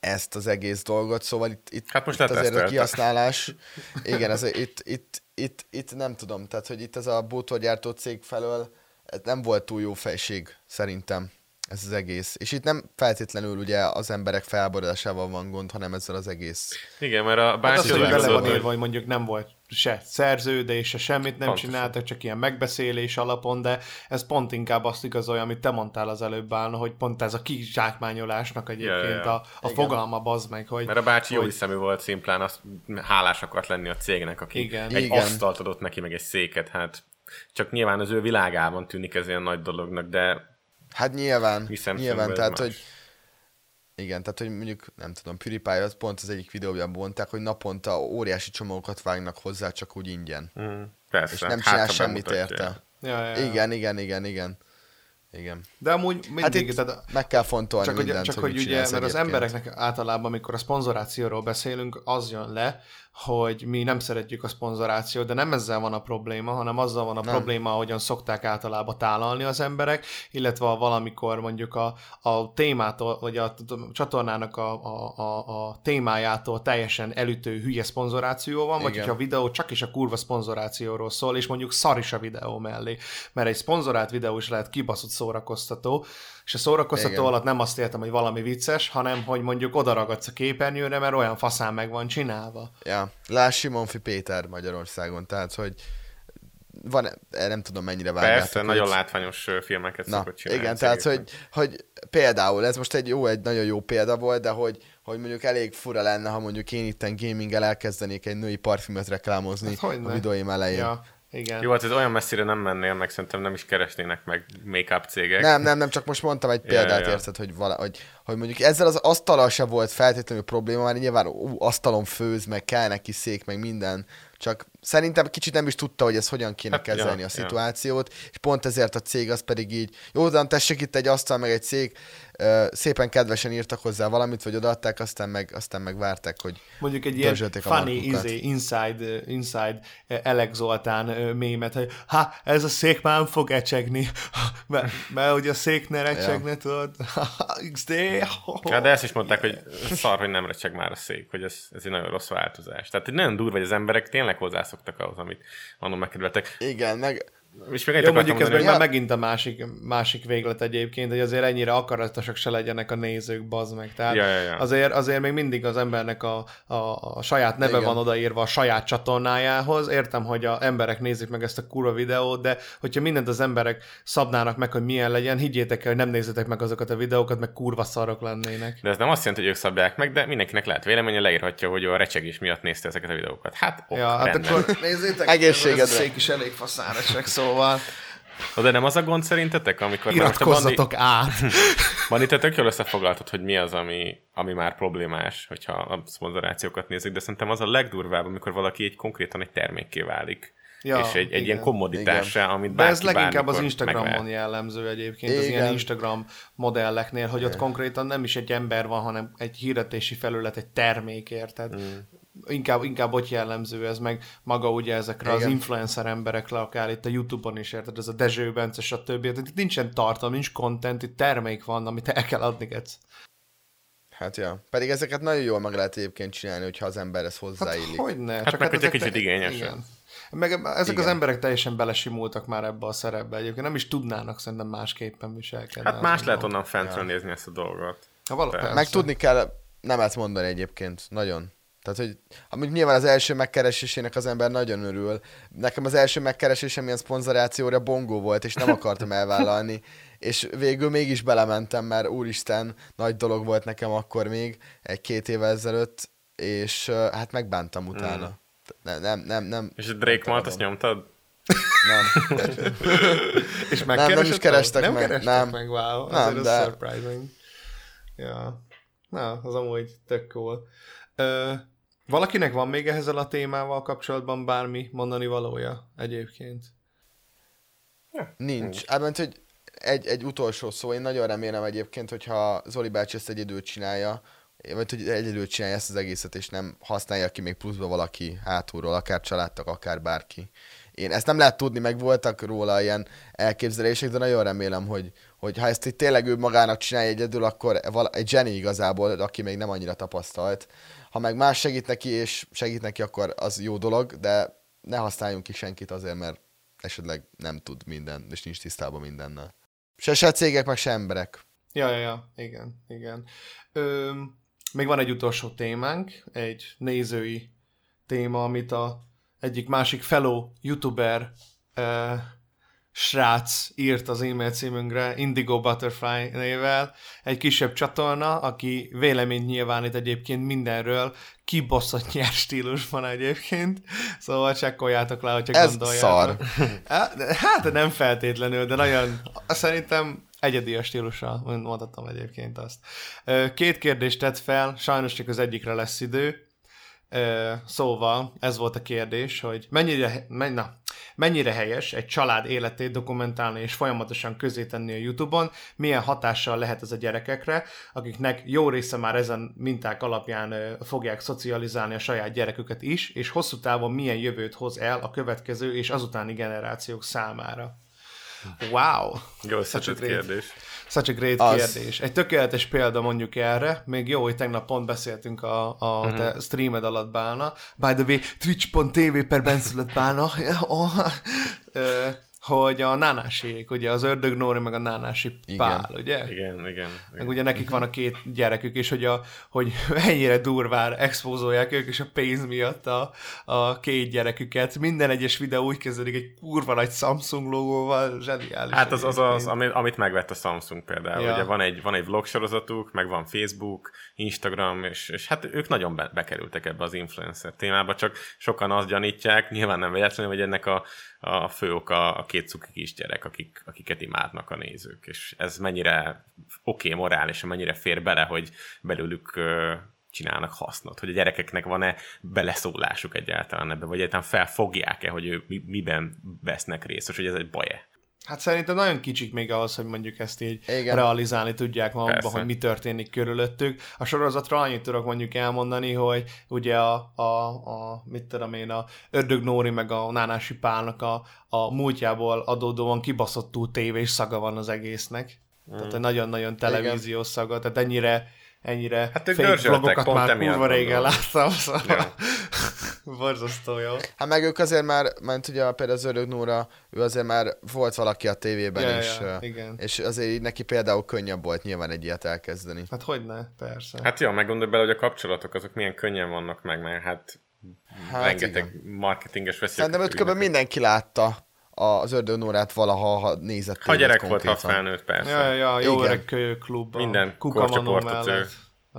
ezt az egész dolgot, szóval itt, itt, hát most itt azért a kihasználás, igen, ez, itt, itt, itt, itt nem tudom, tehát hogy itt ez a bútorgyártó cég felől ez nem volt túl jó fejség, szerintem ez az egész. És itt nem feltétlenül ugye az emberek felborodásával van gond, hanem ezzel az egész. Igen, mert a bácsi... Hát az, hogy bele van írva, hogy mondjuk nem volt se szerződés, se semmit nem Pontosan. csináltak, csak ilyen megbeszélés alapon, de ez pont inkább azt igazolja, amit te mondtál az előbb, Állna, hogy pont ez a kizsákmányolásnak egyébként ja, ja, ja. a, a fogalma bazd meg, hogy... Mert a bácsi hogy... jó hiszemű volt szimplán, azt hálás akart lenni a cégnek, aki igen. egy igen. asztalt adott neki, meg egy széket, hát csak nyilván az ő világában tűnik ez ilyen nagy dolognak, de Hát nyilván, nyilván, tehát más. hogy igen, tehát hogy mondjuk, nem tudom, PewDiePie az pont az egyik videójában mondták, hogy naponta óriási csomókat vágnak hozzá csak úgy ingyen. Mm, persze. És nem hát, csinál semmit érte. Ja, ja, ja. Igen, igen, igen, igen. Igen. De amúgy mindig... Hát itt tehát, meg kell fontolni csak mindent, hogy, csak hogy, hogy ugye, mert egyébként. az embereknek általában, amikor a szponzorációról beszélünk, az jön le, hogy mi nem szeretjük a szponzorációt, de nem ezzel van a probléma, hanem azzal van a nem. probléma, ahogyan szokták általában tálalni az emberek, illetve a valamikor mondjuk a, a témától, vagy a, a csatornának a, a, a, a témájától teljesen elütő hülye szponzoráció van, Igen. vagy hogyha a videó csak is a kurva szponzorációról szól, és mondjuk szar is a videó mellé, mert egy szponzorált videó is lehet kibaszott szórakoztató, és a szórakoztató Igen. alatt nem azt értem, hogy valami vicces, hanem hogy mondjuk odaragadsz a képernyőre, mert olyan faszán meg van csinálva. Ja, láss Simonfi Péter Magyarországon, tehát hogy van, eh, nem tudom mennyire vágjátok. Persze, hogy... nagyon látványos filmeket Na, szokott csinálni. Igen, tehát hogy, hogy például, ez most egy jó, egy nagyon jó példa volt, de hogy, hogy mondjuk elég fura lenne, ha mondjuk én itten gaminggel elkezdenék egy női parfümöt reklámozni hát, a videóim elején. Ja. Igen. Jó, hát ez olyan messzire nem mennél, meg szerintem nem is keresnének meg make-up cégek. Nem, nem, nem, csak most mondtam egy példát, ja, ja. érted, hogy, vala, hogy, hogy mondjuk ezzel az asztalal se volt feltétlenül probléma, mert nyilván ú, asztalon főz, meg kell neki szék, meg minden, csak szerintem kicsit nem is tudta, hogy ez hogyan kéne hát, kezelni ja, a szituációt, ja. és pont ezért a cég az pedig így, jó, de tessék itt egy asztal, meg egy szék, szépen kedvesen írtak hozzá valamit, vagy odaadták, aztán meg, aztán meg várták, hogy Mondjuk egy ilyen funny izé, inside, inside Alex Zoltán mémet, hogy ha, ez a szék már nem fog ecsegni, mert, mert hogy a szék ne recsegne, ja. tudod, XD. Ja, de ezt is mondták, hogy szar, hogy nem recseg már a szék, hogy ez, ez egy nagyon rossz változás. Tehát nagyon durva, hogy az emberek tényleg hozzászoktak ahhoz, amit annól megkedveltek. Igen, meg és még Jó, mondjuk ez meg már megint a másik, másik véglet egyébként, hogy azért ennyire akaratosak se legyenek a nézők, bazd meg. Tehát ja, ja, ja. Azért, azért még mindig az embernek a, a, a saját neve Igen. van odaírva a saját csatornájához. Értem, hogy a emberek nézik meg ezt a kurva videót, de hogyha mindent az emberek szabnának meg, hogy milyen legyen, higgyétek el, hogy nem nézzetek meg azokat a videókat, meg kurva szarok lennének. De ez nem azt jelenti, hogy ők szabják meg, de mindenkinek lehet véleménye, leírhatja, hogy a recsegés miatt nézte ezeket a videókat. Hát, ok, ja, hát akkor nézzétek, Egészségedre. Ez a szék is elég faszára szóval... De nem az a gond szerintetek, amikor... Iratkozzatok bandi... át! Bandi, te tök jól összefoglaltad, hogy mi az, ami, ami már problémás, hogyha a szponzorációkat nézzük, de szerintem az a legdurvább, amikor valaki egy konkrétan egy termékké válik. Ja, és egy, egy igen, ilyen kommoditásra, amit bárki De ez leginkább az Instagramon megvár. jellemző egyébként, igen. az ilyen Instagram modelleknél, hogy ott konkrétan nem is egy ember van, hanem egy hirdetési felület, egy termék, érted? Mm inkább, inkább ott jellemző ez, meg maga ugye ezekre Igen. az influencer emberekre, akár itt a Youtube-on is érted, ez a Dezső Bence, stb. Itt nincsen tartalom, nincs content, itt termék van, amit el kell adni, getsz. Hát ja. Pedig ezeket nagyon jól meg lehet egyébként csinálni, hogyha az ember ezt hozzáillik. Hát hogy ne? Hát Csak meg, hát kicsit igényes. Igen. Meg ezek Igen. az emberek teljesen belesimultak már ebbe a szerepbe egyébként, nem is tudnának szerintem másképpen viselkedni. Hát más lehet onnan fentről ja. nézni ezt a dolgot. Ha való, meg tudni kell nem ezt mondani egyébként, nagyon. Tehát, hogy amíg nyilván az első megkeresésének az ember nagyon örül. Nekem az első megkeresésem ilyen szponzorációra bongó volt, és nem akartam elvállalni. és végül mégis belementem, mert úristen, nagy dolog volt nekem akkor még, egy-két évvel ezelőtt, és hát megbántam utána. Mm. Nem, nem, nem, nem. És a Drake Malt azt nyomtad? Nem. és nem, nem is kerestek nem meg. Kerestek nem, meg, wow. Nem, de... surprising. Ja. Na, az amúgy tök cool. Uh, Valakinek van még ehhez a témával kapcsolatban bármi mondani valója egyébként? Ja, nincs. Hát, hogy egy, egy utolsó szó, én nagyon remélem egyébként, hogyha Zoli bácsi ezt egyedül csinálja, vagy hogy egyedül csinálja ezt az egészet, és nem használja ki még pluszba valaki hátulról, akár családtak, akár bárki. Én ezt nem lehet tudni, meg voltak róla ilyen elképzelések, de nagyon remélem, hogy, hogy ha ezt itt tényleg ő magának csinálja egyedül, akkor egy zseni igazából, aki még nem annyira tapasztalt, ha meg más segít neki, és segít neki, akkor az jó dolog, de ne használjunk ki senkit azért, mert esetleg nem tud minden, és nincs tisztában mindennel. Se, se cégek, meg se emberek. Ja, ja, ja, igen, igen. Ö, még van egy utolsó témánk, egy nézői téma, amit a egyik másik fellow youtuber uh, srác írt az e-mail címünkre, Indigo Butterfly nével, egy kisebb csatorna, aki véleményt nyilvánít egyébként mindenről, kibaszott nyers stílusban egyébként, szóval csekkoljátok le, hogyha Ez gondoljátok. szar. Hát nem feltétlenül, de nagyon, szerintem egyedi a stílusa, mondhatom egyébként azt. Két kérdést tett fel, sajnos csak az egyikre lesz idő, Szóval ez volt a kérdés, hogy mennyire, menj, na, mennyire helyes egy család életét dokumentálni és folyamatosan közé tenni a YouTube-on, milyen hatással lehet ez a gyerekekre, akiknek jó része már ezen minták alapján fogják szocializálni a saját gyereküket is, és hosszú távon milyen jövőt hoz el a következő és azutáni generációk számára. Wow! Jó összetett kérdés. Such a great az... kérdés. Egy tökéletes példa mondjuk erre, még jó, hogy tegnap pont beszéltünk a, a uh-huh. te streamed alatt Bálna. By the way, twitch.tv per benszülött Bálna. oh hogy a nánásiék, ugye az ördög Nóri meg a nánási pál, igen. ugye? Igen, igen, igen. Meg ugye nekik van a két gyerekük, és hogy, a, hogy ennyire durván expózolják ők, és a pénz miatt a, a két gyereküket. Minden egyes videó úgy kezdődik egy kurva nagy Samsung logóval, zseniális. Hát az az, az amit megvett a Samsung például. Ja. Ugye van egy, van egy vlog sorozatuk, meg van Facebook, Instagram, és, és hát ők nagyon be, bekerültek ebbe az influencer témába, csak sokan azt gyanítják, nyilván nem véletlenül, hogy ennek a a fő oka a két cuki kisgyerek, akik, akiket imádnak a nézők, és ez mennyire oké okay, morális, mennyire fér bele, hogy belőlük csinálnak hasznot, hogy a gyerekeknek van-e beleszólásuk egyáltalán ebbe, vagy egyáltalán felfogják-e, hogy ő miben vesznek részt, és hogy ez egy baj-e. Hát szerintem nagyon kicsik még ahhoz, hogy mondjuk ezt így Igen. realizálni tudják magukba, hogy mi történik körülöttük. A sorozatra annyit tudok mondjuk elmondani, hogy ugye a, a, a mit tudom én, a Ördög Nóri meg a Nánási Pálnak a, a múltjából adódóan kibaszottú tévés szaga van az egésznek. Mm. Tehát egy nagyon-nagyon televíziós szaga, tehát ennyire ennyire hát fake vlogokat már kurva régen láttam, szóval ja. Borzasztó jó. Hát meg ők azért már, ment ugye például az Örök Nóra, ő azért már volt valaki a tévében, ja, és, ja, igen. és azért neki például könnyebb volt nyilván egy ilyet elkezdeni. Hát hogy ne, persze. Hát jó, meg gondolj bele, hogy a kapcsolatok azok milyen könnyen vannak meg, mert hát, hát rengeteg igen. marketinges veszik. Szerintem őt kb. mindenki látta az ördögnórát valaha ha nézett. Ha gyerek volt, ha felnőtt, persze. Ja, ja, jó Igen. öreg klub. Minden korcsoportot ő,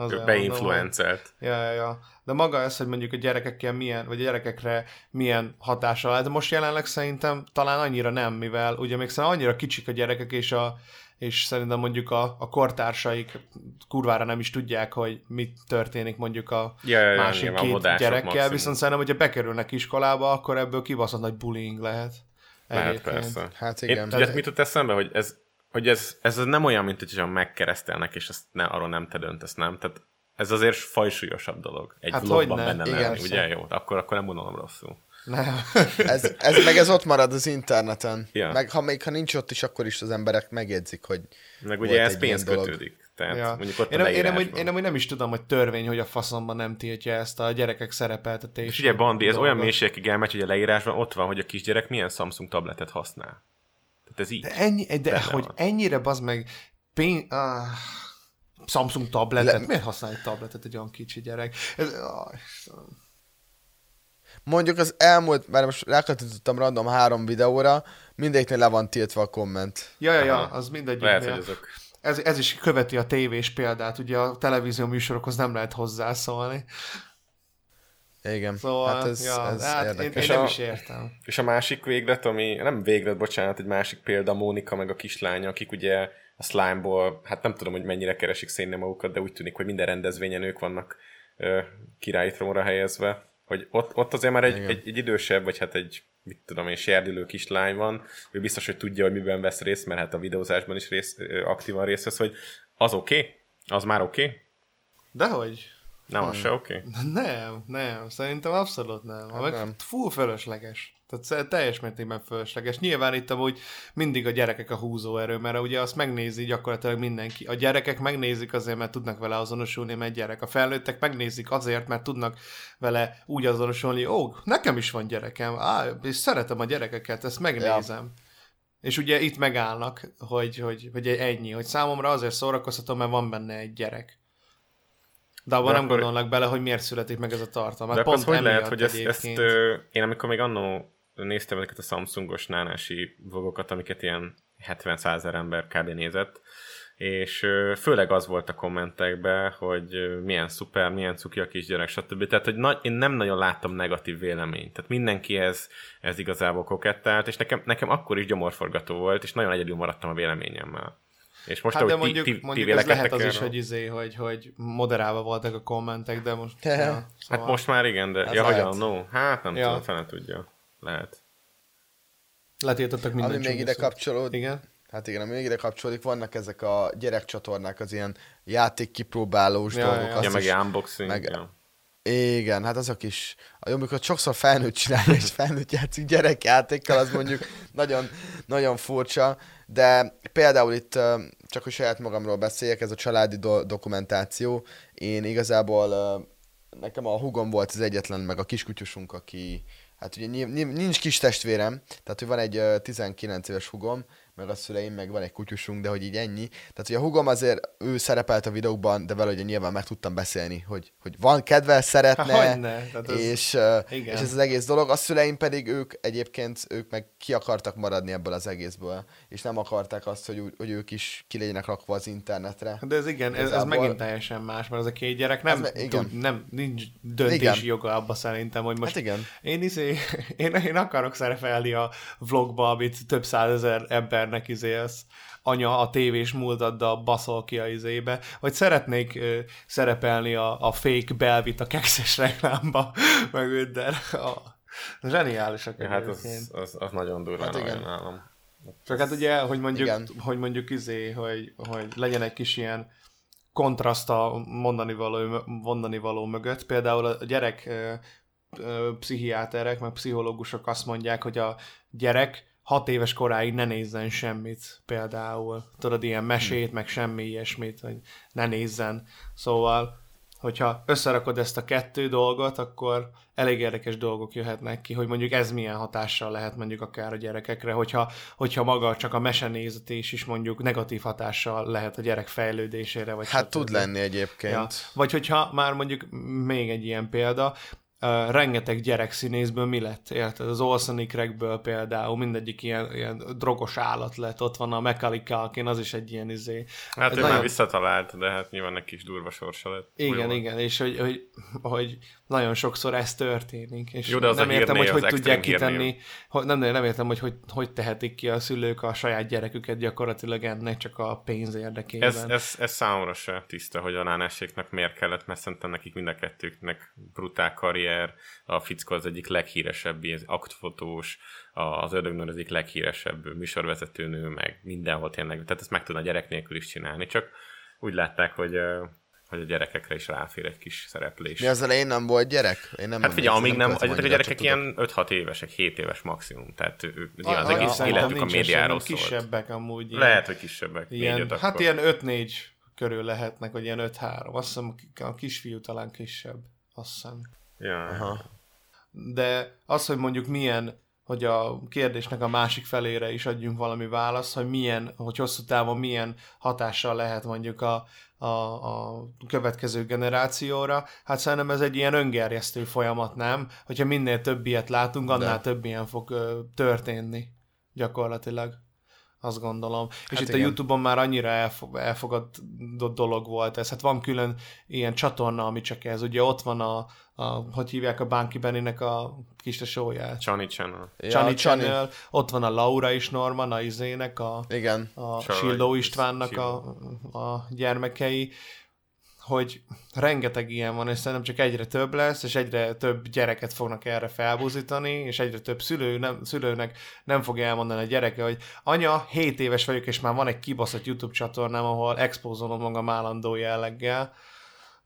ő beinfluencelt. Ja, ja, ja. De maga ez, hogy mondjuk a gyerekekkel milyen, vagy a gyerekekre milyen hatása lehet. Most jelenleg szerintem talán annyira nem, mivel ugye még szerintem annyira kicsik a gyerekek, és a, és szerintem mondjuk a, a kortársaik kurvára nem is tudják, hogy mit történik mondjuk a ja, ja, másik ja, két gyerekkel, maximum. viszont szerintem, hogyha bekerülnek iskolába, akkor ebből kibaszott nagy bullying lehet. Lehet persze. Hát igen. Én, tudjátok, mit jut eszembe, hogy ez, hogy ez, ez nem olyan, mint hogy megkeresztelnek, és ezt ne, arról nem te döntesz, nem? Tehát ez azért fajsúlyosabb dolog. Egy hát vlogban benne igen, lenni, ugye? Jó, akkor, akkor nem gondolom rosszul. Nem. ez, ez, meg ez ott marad az interneten. Ja. Meg ha még ha nincs ott is, akkor is az emberek megjegyzik, hogy Meg ugye ez pénz kötődik. Tehát ja. mondjuk ott én, nem, én, nem, hogy, én nem, hogy nem is tudom, hogy törvény, hogy a faszomban nem tiltja ezt a gyerekek szerepeltetést. És ugye Bandi, ez olyan mélységig elmegy, hogy a leírásban ott van, hogy a kisgyerek milyen Samsung tabletet használ. Tehát ez így. De, ennyi, de hogy van. ennyire bazd meg pénz... Ah, Samsung tabletet. Le... Miért használ egy tabletet egy olyan kicsi gyerek? Ez, ah, Mondjuk az elmúlt, mert most rákattintottam random három videóra, mindegyiknél le van tiltva a komment. Ja, ja, ja, az mindegyik. Lehet, hogy ez, ez is követi a tévés példát, ugye a televízió műsorokhoz nem lehet hozzászólni. Igen, szóval, hát ez, ja, ez hát érdekes. Én, én nem is értem. És a másik véglet, ami nem véglet, bocsánat, egy másik példa, Mónika meg a kislánya, akik ugye a slime hát nem tudom, hogy mennyire keresik szénne magukat, de úgy tűnik, hogy minden rendezvényen ők vannak ö, királyi trónra helyezve, hogy ott, ott azért már egy, egy, egy idősebb, vagy hát egy mit tudom én, serdülő kislány van, ő biztos, hogy tudja, hogy miben vesz részt, mert hát a videózásban is rész, aktívan részt vesz, hogy az oké? Okay? Az már oké? Okay? Dehogy. Nem, az se oké? Okay? Nem, nem, szerintem abszolút nem. Hát nem. Full fölösleges. Tehát teljes mértékben fölösleges. Nyilván itt amúgy mindig a gyerekek a húzóerő, mert ugye azt megnézi gyakorlatilag mindenki. A gyerekek megnézik azért, mert tudnak vele azonosulni, mert gyerek. A felnőttek megnézik azért, mert tudnak vele úgy azonosulni, ó, nekem is van gyerekem, á, és szeretem a gyerekeket, ezt megnézem. Ja. És ugye itt megállnak, hogy, hogy, hogy ennyi, hogy számomra azért szórakoztatom, mert van benne egy gyerek. De abban de nem akkor... gondolnak bele, hogy miért születik meg ez a tartalom. De pont az hogy lehet, hogy ezt, ezt ö, én amikor még annó néztem ezeket a Samsungos nánási vlogokat, amiket ilyen 70-100 ember kb. nézett, és főleg az volt a kommentekben, hogy milyen szuper, milyen cuki a kisgyerek, stb. Tehát, hogy na- én nem nagyon láttam negatív véleményt. Tehát mindenki ez, ez igazából kokettált, és nekem, nekem akkor is gyomorforgató volt, és nagyon egyedül maradtam a véleményemmel. És most, hát de mondjuk, ti, ti, mondjuk ti ez lehet az is, hogy, izé, hogy, hogy moderálva voltak a kommentek, de most... ja, szóval... Hát most már igen, de... ja, hogyan, no? Hát nem ja. tudom, fene tudja. Lehet. Letiltottak minden Ami még ide kapcsolódik. Igen. Hát igen, ami még ide kapcsolódik, vannak ezek a gyerekcsatornák, az ilyen játék kipróbálós ja, dolgok. Ja, ja meg is, unboxing. Meg, ja. Igen, hát azok is. Amikor sokszor felnőtt csinálja, és felnőtt játszik gyerekjátékkal, az mondjuk nagyon, nagyon furcsa, de például itt, csak hogy saját magamról beszéljek, ez a családi do- dokumentáció, én igazából, nekem a hugom volt az egyetlen, meg a kiskutyusunk, aki, hát ugye nincs kis testvérem, tehát hogy van egy 19 éves hugom, meg a szüleim, meg van egy kutyusunk, de hogy így ennyi. Tehát, hogy a hugom azért, ő szerepelt a videókban, de vele ugye nyilván meg tudtam beszélni, hogy, hogy van kedve, szeretne, Hát, és, ez, és ez az egész dolog. A szüleim pedig ők egyébként, ők meg ki akartak maradni ebből az egészből, és nem akarták azt, hogy, hogy ők is ki legyenek rakva az internetre. De ez igen, ez, ez megint teljesen más, mert az a két gyerek nem, igen. tud, nem nincs döntési igen. joga abba szerintem, hogy most hát igen. Én, izé, én, én akarok szerepelni a vlogba, amit több százezer embernek izé az anya a tévés múltaddal baszol ki a izébe, vagy szeretnék ö, szerepelni a, a fake belvit a kekszes reklámba, meg minden. A, zseniálisak ja, hát az, az, az, nagyon durva hát igen. nálam. Csak hát ugye, hogy mondjuk, igen. hogy mondjuk izé, hogy, hogy legyen egy kis ilyen kontraszt a mondani való, mondani való mögött. Például a gyerek pszichiáterek, meg pszichológusok azt mondják, hogy a gyerek hat éves koráig ne nézzen semmit, például. Tudod, ilyen mesét, meg semmi ilyesmit, hogy ne nézzen. Szóval, hogyha összerakod ezt a kettő dolgot, akkor elég érdekes dolgok jöhetnek ki, hogy mondjuk ez milyen hatással lehet mondjuk akár a gyerekekre, hogyha, hogyha maga csak a mesenézetés is mondjuk negatív hatással lehet a gyerek fejlődésére. Vagy hát tud lenni egyébként. Ja. Vagy hogyha már mondjuk még egy ilyen példa, uh, rengeteg gyerekszínészből mi lett, érted? Az Olsen Crackből például mindegyik ilyen, ilyen drogos állat lett, ott van a Macaulay Culkin, az is egy ilyen izé. Hát ő nagyon... már visszatalált, de hát nyilván neki is durva sorsa lett. Igen, Olyan. igen, és hogy, hogy, hogy nagyon sokszor ez történik, és Jó, de az nem értem, hogy hogy tudják kitenni, hogy, nem, nem értem, hogy, hogy hogy tehetik ki a szülők a saját gyereküket gyakorlatilag ennek csak a pénz érdekében. Ez, ez, ez számomra se tiszta, hogy a nánáséknak miért kellett, mert szerintem nekik mind a kettőknek brutál karrier, a fickó az egyik leghíresebb, az aktfotós, az ördögnő az egyik leghíresebb műsorvezetőnő, meg mindenhol tényleg, tehát ezt meg tudna gyerek nélkül is csinálni, csak úgy látták, hogy hogy a gyerekekre is ráfér egy kis szereplés. Mi az elején nem volt gyerek? Én nem hát figyelj, amíg nem, nem a gyerekek ilyen 5-6 évesek, 7 éves maximum, tehát ő, a, az egész életük a médiáról szólt. Kisebbek amúgy. Ilyen, Lehet, hogy kisebbek. Ilyen, 4 hát ilyen 5-4 körül lehetnek, vagy ilyen 5-3. Azt hiszem a kisfiú talán kisebb. Azt hiszem. Ja. Aha. De az, hogy mondjuk milyen hogy a kérdésnek a másik felére is adjunk valami választ, hogy milyen, hogy hosszú távon milyen hatással lehet mondjuk a, a, a következő generációra. Hát szerintem ez egy ilyen öngerjesztő folyamat, nem? Hogyha minél több ilyet látunk, annál De. több ilyen fog ö, történni gyakorlatilag azt gondolom. Hát és itt igen. a Youtube-on már annyira elfog, elfogadott dolog volt ez. Hát van külön ilyen csatorna, ami csak ez. Ugye ott van a, a hogy hívják a Banky Benny-nek a kis tesóját? Chani Channel. Chani ja, Channel. Ott van a Laura is Norman, a izének, a, igen. a Sildó Istvánnak a, a gyermekei hogy rengeteg ilyen van, és szerintem csak egyre több lesz, és egyre több gyereket fognak erre felbúzítani, és egyre több szülő nem, szülőnek nem fogja elmondani a gyereke, hogy anya, 7 éves vagyok, és már van egy kibaszott YouTube csatornám, ahol expózolom magam állandó jelleggel.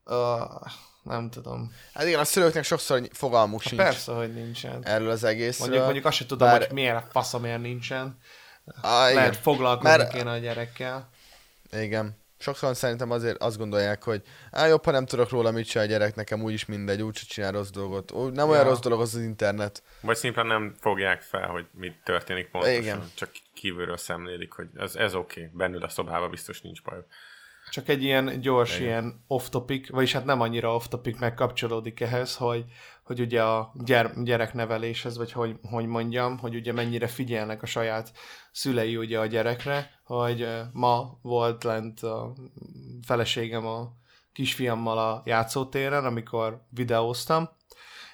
Uh, nem tudom. Hát igen, a szülőknek sokszor fogalmuk ha sincs. Persze, hogy nincsen. Erről az egészről. Mondjuk, mondjuk azt sem tudom, Bár... hogy miért faszomért nincsen. Ah, Lehet foglalkozni Mert... kéne a gyerekkel. Igen sokszor szerintem azért azt gondolják, hogy á, jobb, ha nem tudok róla mit csinál a gyerek, nekem úgyis mindegy, úgyse csinál rossz dolgot. Ó, nem ja. olyan rossz dolog az az internet. Vagy szimplán nem fogják fel, hogy mi történik pontosan. Igen. Csak kívülről szemlélik, hogy ez, ez oké, okay. bennül a szobába biztos nincs baj. Csak egy ilyen gyors, Igen. ilyen off-topic, vagyis hát nem annyira off-topic, meg kapcsolódik ehhez, hogy, hogy ugye a gyere, gyerekneveléshez, vagy hogy, hogy mondjam, hogy ugye mennyire figyelnek a saját szülei ugye a gyerekre, hogy ma volt lent a feleségem a kisfiammal a játszótéren, amikor videóztam,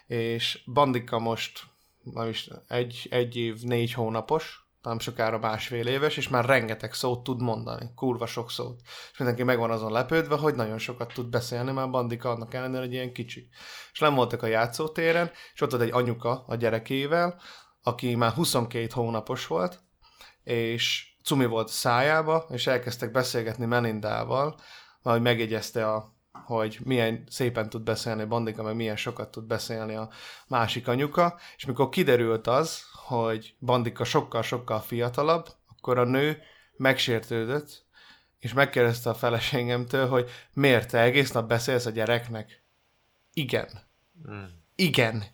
és Bandika most nem is, egy, egy év, négy hónapos, nem sokára másfél éves, és már rengeteg szót tud mondani, kurva sok szót. És mindenki megvan azon lepődve, hogy nagyon sokat tud beszélni, már Bandika annak ellenére, hogy ilyen kicsi. És nem voltak a játszótéren, és ott volt egy anyuka a gyerekével, aki már 22 hónapos volt, és cumi volt a szájába, és elkezdtek beszélgetni Melindával, majd megjegyezte a hogy milyen szépen tud beszélni Bandika, meg milyen sokat tud beszélni a másik anyuka, és mikor kiderült az, hogy Bandika sokkal-sokkal fiatalabb, akkor a nő megsértődött, és megkérdezte a feleségemtől, hogy miért te egész nap beszélsz a gyereknek? Igen. Mm. Igen.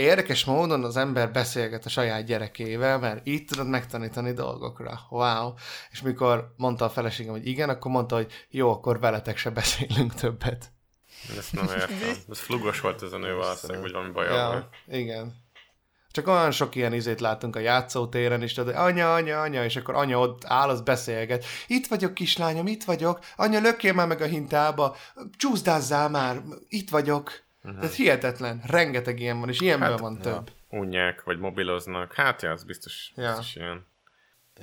Érdekes módon az ember beszélget a saját gyerekével, mert így tudod megtanítani dolgokra. Wow. És mikor mondta a feleségem, hogy igen, akkor mondta, hogy jó, akkor veletek se beszélünk többet. Ezt nem értem. Ez flugos volt ez a nő valószínűleg, vagy valami baj. Ja, igen. Csak olyan sok ilyen izét látunk a játszótéren is, tudod, anya, anya, anya, és akkor anya ott áll, az beszélget. Itt vagyok, kislányom, itt vagyok. Anya, lökjél már meg a hintába. Csúszdázzál már, itt vagyok. Uh-huh. Tehát hihetetlen, rengeteg ilyen van, és ilyenből hát, van több. Ja. Unják, vagy mobiloznak, hát ja, az biztos, ja. biztos ilyen.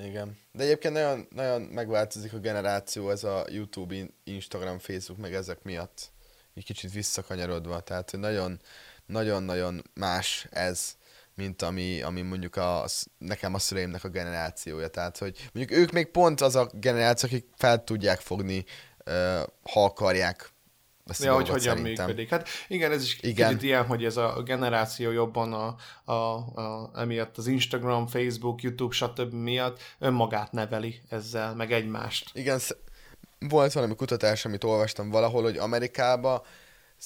Igen. De egyébként nagyon, nagyon megváltozik a generáció, ez a YouTube, Instagram, Facebook, meg ezek miatt. Egy kicsit visszakanyarodva, tehát nagyon, nagyon-nagyon más ez, mint ami, ami mondjuk a, nekem a szüleimnek a generációja. Tehát, hogy mondjuk ők még pont az a generáció, akik fel tudják fogni, ha akarják ezt ja, hogy hogyan szerintem. működik. Hát igen, ez is igen. kicsit ilyen, hogy ez a generáció jobban a, a, a, emiatt az Instagram, Facebook, YouTube, stb. miatt önmagát neveli ezzel, meg egymást. Igen, volt valami kutatás, amit olvastam valahol, hogy Amerikába,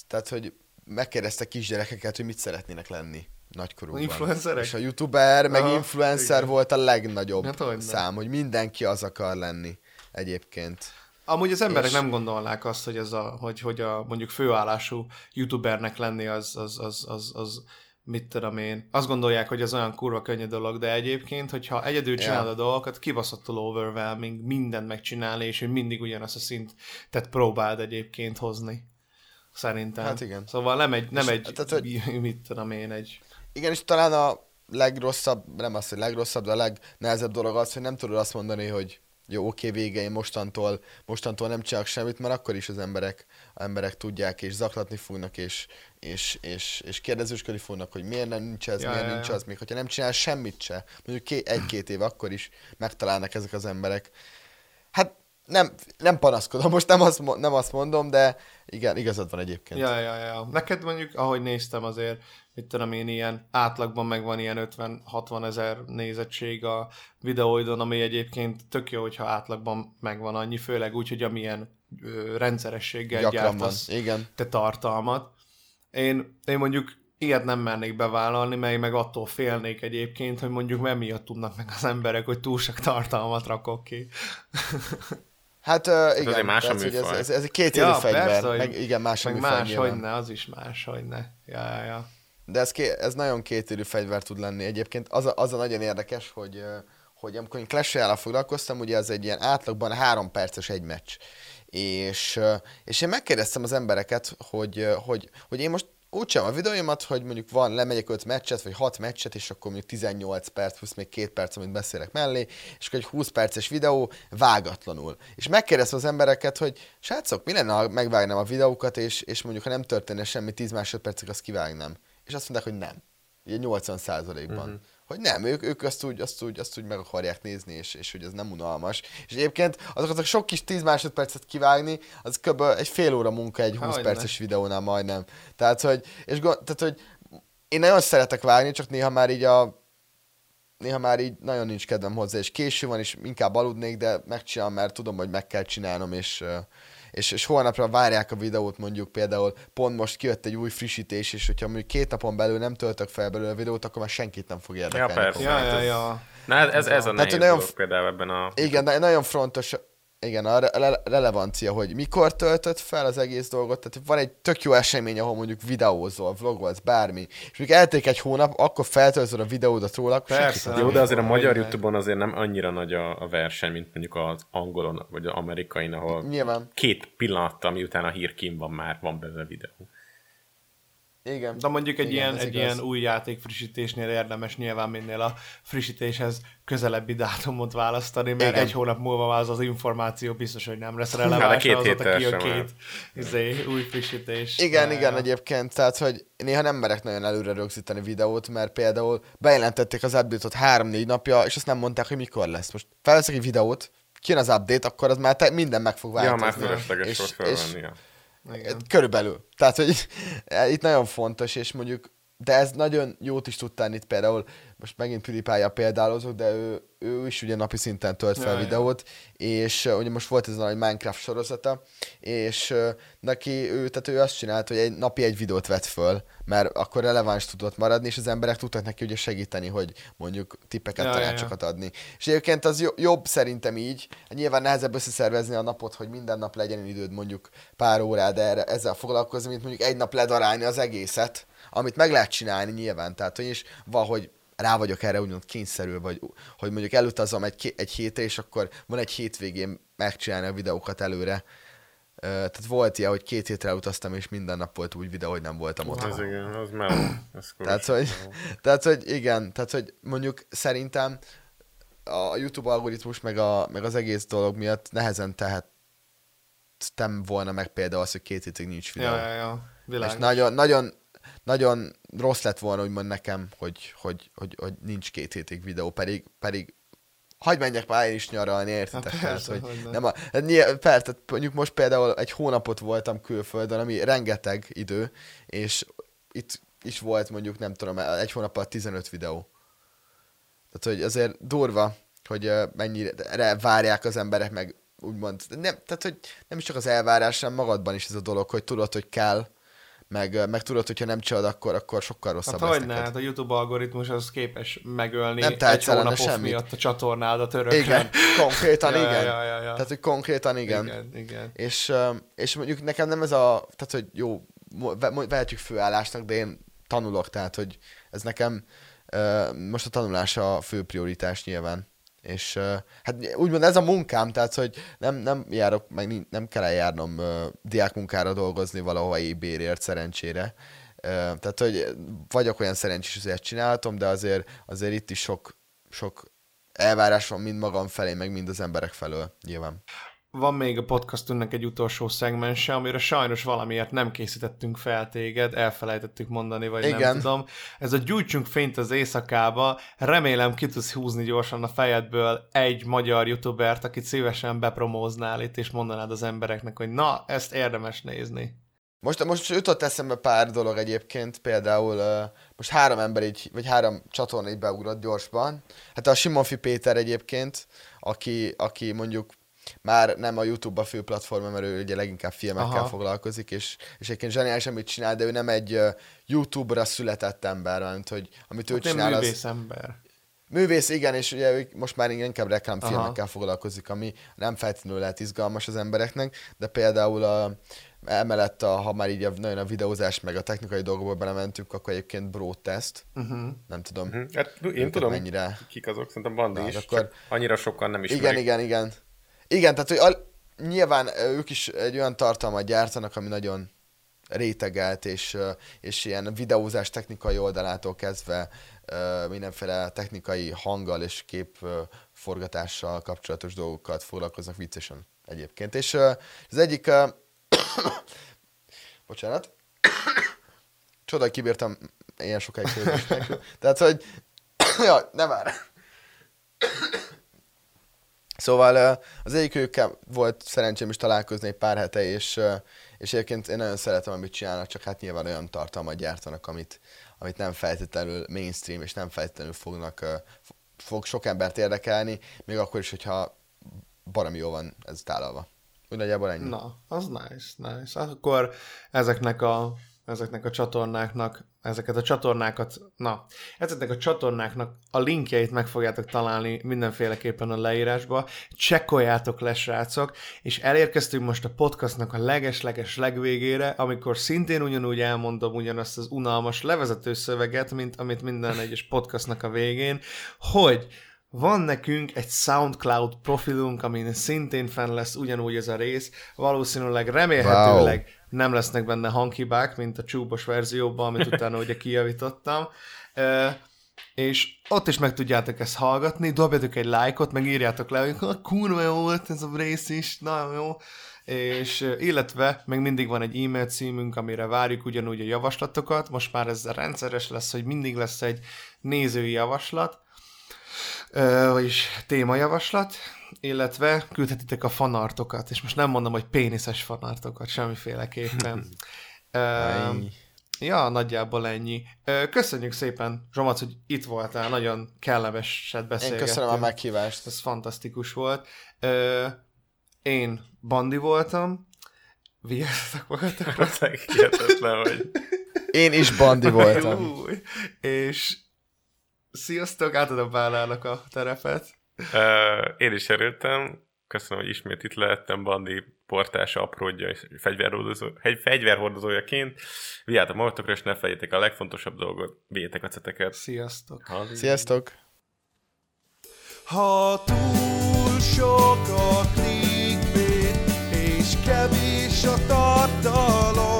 tehát, hogy megkérdezte kisgyerekeket, hogy mit szeretnének lenni nagykorúban. Influencerek? És a youtuber, meg Aha, influencer igen. volt a legnagyobb hát, szám, hogy mindenki az akar lenni egyébként. Amúgy az emberek és... nem gondolnák azt, hogy, ez a, hogy, hogy a mondjuk főállású youtubernek lenni az, az, az, az, az mit tudom én, azt gondolják, hogy ez olyan kurva könnyű dolog, de egyébként, hogyha egyedül csinálod yeah. a dolgokat, kibaszottul overwhelming, mindent megcsinálni, és hogy mindig ugyanazt a szintet próbáld egyébként hozni. Szerintem. Hát igen. Szóval nem egy, nem és, egy tehát, hogy... mit tudom én, egy... Igen, és talán a legrosszabb, nem az, hogy legrosszabb, de a legnehezebb dolog az, hogy nem tudod azt mondani, hogy jó, oké, vége, én mostantól, mostantól nem csinálok semmit, mert akkor is az emberek, emberek tudják, és zaklatni fognak, és, és, és, és kérdezősködni fognak, hogy miért nem nincs ez, ja, miért ja, nincs ja. az, még hogyha nem csinál semmit se, mondjuk ké, egy-két év, akkor is megtalálnak ezek az emberek. Hát nem, nem panaszkodom, most nem azt, nem azt mondom, de igen, igazad van egyébként. Ja, ja, ja. Neked mondjuk, ahogy néztem azért, mit tudom én, ilyen átlagban megvan ilyen 50-60 ezer nézettség a videóidon, ami egyébként tök jó, hogyha átlagban megvan annyi, főleg úgy, hogy amilyen ö, rendszerességgel Gyakran gyártasz van. Igen. te tartalmat. Én, én mondjuk ilyet nem mernék bevállalni, mely meg attól félnék egyébként, hogy mondjuk mi miatt tudnak meg az emberek, hogy túl sok tartalmat rakok ki. Hát uh, igen, ez más tehát, ez, ez, ez, egy két ja, fegyver, persze, meg igen, más meg más, hogy ne, az is más, hogy ne. Ja, ja, ja. De ez, ké, ez nagyon kétérű fegyver tud lenni. Egyébként az a, az a nagyon érdekes, hogy, hogy amikor én clash royale foglalkoztam, ugye ez egy ilyen átlagban három perces egy meccs. És, és én megkérdeztem az embereket, hogy, hogy, hogy én most úgy sem a videóimat, hogy mondjuk van, lemegyek 5 meccset, vagy 6 meccset, és akkor mondjuk 18 perc, plusz még 2 perc, amit beszélek mellé, és akkor egy 20 perces videó vágatlanul. És megkérdeztem az embereket, hogy srácok, mi lenne, ha megvágnám a videókat, és, és mondjuk, ha nem történne semmi 10 másodpercig, azt kivágnám. És azt mondták, hogy nem. Ugye 80 százalékban. Uh-huh hogy nem, ők, ők azt, úgy, azt, úgy, azt úgy meg akarják nézni, és, és hogy ez nem unalmas. És egyébként azokat a sok kis 10 másodpercet kivágni, az kb. egy fél óra munka egy 20 Hogy perces videónál majdnem. Tehát, hogy, és, tehát, hogy én nagyon szeretek vágni, csak néha már így a néha már így nagyon nincs kedvem hozzá, és késő van, és inkább aludnék, de megcsinálom, mert tudom, hogy meg kell csinálnom, és, és, és holnapra várják a videót mondjuk például, pont most kijött egy új frissítés, és hogyha mondjuk két napon belül nem töltök fel belőle a videót, akkor már senkit nem fog érdekelni. Ja, persze. Ja, ja, ja. Na, ez, ez, ez a nehéz nagyon, például ebben a... Igen, nagyon fontos, igen, a re- relevancia, hogy mikor töltött fel az egész dolgot, tehát van egy tök jó esemény, ahol mondjuk videózol, vlogolsz, bármi, és mondjuk elték egy hónap, akkor feltöltöd a videódat róla, akkor Persze, Jó, de azért a magyar Youtube-on azért nem annyira nagy a, a verseny, mint mondjuk az angolon, vagy az amerikain, ahol Nyilván. két pillanattal, miután a hír kim van, már van benne videó. Igen. De mondjuk egy, Igen, ilyen, egy ilyen új játék frissítésnél érdemes nyilván minél a frissítéshez közelebbi dátumot választani, mert Igen. egy hónap múlva az az információ biztos, hogy nem lesz releváns, két azóta kijön két izé, új frissítés. Igen, de... igen, egyébként, tehát, hogy néha nem merek nagyon előre rögzíteni videót, mert például bejelentették az update-ot három-négy napja, és azt nem mondták, hogy mikor lesz. Most felveszek egy videót, kijön az update, akkor az már te, minden meg fog változni. Ja, már fölösleges és, és, és, igen. Körülbelül. Tehát, hogy itt nagyon fontos, és mondjuk, de ez nagyon jót is tud tenni itt például, most megint PewDiePie-ja példálozok, de ő, ő is ugye napi szinten tölt fel ja, videót, ja. és ugye most volt ez a nagy Minecraft sorozata, és neki, ő, tehát ő azt csinált, hogy egy napi egy videót vett föl, mert akkor releváns tudott maradni, és az emberek tudtak neki ugye segíteni, hogy mondjuk tippeket, ja, tanácsokat ja, adni. És egyébként az jobb szerintem így, nyilván nehezebb összeszervezni a napot, hogy minden nap legyen időd mondjuk pár órá, de erre, ezzel foglalkozni, mint mondjuk egy nap ledarálni az egészet, amit meg lehet csinálni nyilván, tehát hogy is van, hogy rá vagyok erre úgymond kényszerül, vagy hogy mondjuk elutazom egy, egy hétre, és akkor van egy hétvégén megcsinálni a videókat előre. Tehát volt ilyen, hogy két hétre elutaztam, és minden nap volt úgy videó, hogy nem voltam ott. Ez igen, az már... tehát, hogy, tehát, hogy igen, tehát, hogy mondjuk szerintem a YouTube algoritmus, meg, a, meg az egész dolog miatt nehezen tehettem volna meg például az, hogy két hétig nincs videó. Ja, ja, ja. Világos. És nagyon, nagyon, nagyon rossz lett volna úgymond nekem, hogy, hogy, hogy, hogy nincs két hétig videó, pedig, pedig hagyd menjek már én is nyaralni, értitek? Hát persze, hogy, hogy nem. a, hát persze, tehát mondjuk most például egy hónapot voltam külföldön, ami rengeteg idő, és itt is volt mondjuk, nem tudom, egy hónappal 15 videó. Tehát, hogy azért durva, hogy mennyire várják az emberek meg úgymond, nem, tehát, hogy nem is csak az elvárás, hanem magadban is ez a dolog, hogy tudod, hogy kell, meg, meg tudod, hogyha nem csinálod, akkor, akkor sokkal rosszabb hát, lesz neked. Hát a YouTube algoritmus az képes megölni nem egy hónap semmit. miatt a csatornádat örökre. Igen, konkrétan ja, igen. Ja, ja, ja. Tehát, hogy konkrétan igen. Igen, igen. És, és mondjuk nekem nem ez a, tehát, hogy jó, vehetjük főállásnak, de én tanulok, tehát, hogy ez nekem most a tanulás a fő prioritás nyilván. És hát úgymond ez a munkám, tehát hogy nem, nem járok, meg nem kell eljárnom uh, diákmunkára dolgozni valahova ébérért szerencsére. Uh, tehát, hogy vagyok olyan szerencsés, hogy ezt csinálhatom, de azért, azért itt is sok, sok elvárás van mind magam felé, meg mind az emberek felől, nyilván van még a podcastunknak egy utolsó szegmense, amire sajnos valamiért nem készítettünk fel téged, elfelejtettük mondani, vagy Igen. nem tudom. Ez a gyújtsunk fényt az éjszakába, remélem ki tudsz húzni gyorsan a fejedből egy magyar youtubert, akit szívesen bepromóznál itt, és mondanád az embereknek, hogy na, ezt érdemes nézni. Most, most jutott eszembe pár dolog egyébként, például uh, most három ember így, vagy három csatorna így beugrott gyorsban. Hát a Simonfi Péter egyébként, aki, aki mondjuk már nem a YouTube a fő platform, mert ő ugye leginkább filmekkel Aha. foglalkozik, és, és egyébként zseniális, amit csinál, de ő nem egy uh, YouTube-ra született ember, mert hogy amit hát ő csinál, nem művész az... ember. Művész, igen, és ugye ő most már inkább reklámfilmekkel Aha. foglalkozik, ami nem feltétlenül lehet izgalmas az embereknek, de például a, emellett, a, ha már így a, nagyon a videózás meg a technikai dolgokba belementünk, akkor egyébként Bro Test, uh-huh. nem tudom. Uh-huh. Hát, én tudom, mennyire... kik azok, szerintem Bandi is, akkor... annyira sokan nem ismerik. Igen, igen, igen. Igen, tehát hogy a, nyilván ők is egy olyan tartalmat gyártanak, ami nagyon rétegelt, és, és ilyen videózás technikai oldalától kezdve mindenféle technikai hanggal és képforgatással kapcsolatos dolgokat foglalkoznak viccesen egyébként. És az egyik... Bocsánat. Csoda, kibírtam ilyen sokáig Tehát, hogy... ja, nem már. Szóval az egyikőkkel volt szerencsém is találkozni egy pár hete, és, és egyébként én nagyon szeretem, amit csinálnak, csak hát nyilván olyan tartalmat gyártanak, amit, amit nem feltétlenül mainstream, és nem feltétlenül fognak, fog sok embert érdekelni, még akkor is, hogyha baromi jó van ez tálalva. Úgy nagyjából ennyi. Na, az nice, nice. Akkor ezeknek a ezeknek a csatornáknak, ezeket a csatornákat, na, ezeknek a csatornáknak a linkjeit meg fogjátok találni mindenféleképpen a leírásba. Csekkoljátok le, srácok, és elérkeztünk most a podcastnak a leges-leges legvégére, amikor szintén ugyanúgy elmondom ugyanazt az unalmas levezető szöveget, mint amit minden egyes podcastnak a végén, hogy van nekünk egy SoundCloud profilunk, amin szintén fenn lesz ugyanúgy ez a rész, valószínűleg remélhetőleg wow. nem lesznek benne hanghibák, mint a csúbos verzióban, amit utána ugye kijavítottam. E, és ott is meg tudjátok ezt hallgatni, dobjatok egy lájkot, meg írjátok le, hogy kurva jó volt ez a rész is, nagyon jó. És illetve még mindig van egy e-mail címünk, amire várjuk ugyanúgy a javaslatokat, most már ez rendszeres lesz, hogy mindig lesz egy nézői javaslat, vagyis témajavaslat, illetve küldhetitek a fanartokat, és most nem mondom, hogy péniszes fanartokat, semmiféleképpen. uh, Ja, nagyjából ennyi. Köszönjük szépen, Zsomac, hogy itt voltál, nagyon kellemeset beszélgettünk. Én köszönöm a meghívást. Ez fantasztikus volt. Én Bandi voltam, vigyázzatok magatokra. Hihetetlen, hogy... Én is Bandi voltam. Új. És sziasztok, átadom Bálának a terepet. Uh, én is erőltem, köszönöm, hogy ismét itt lehettem, Bandi portás apródja és fegyverhordozó, egy fegyverhordozójaként. Vigyátok magatokra, és ne felejétek a legfontosabb dolgot, védjétek a ceteket. Sziasztok! Halli. Sziasztok! Ha túl sok a clickbait, és kevés a tartalom,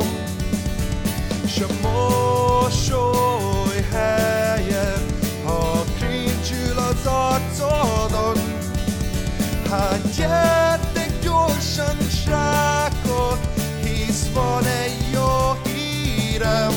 Hegyednek gyorsan zsákot, hisz van egy jó hírem.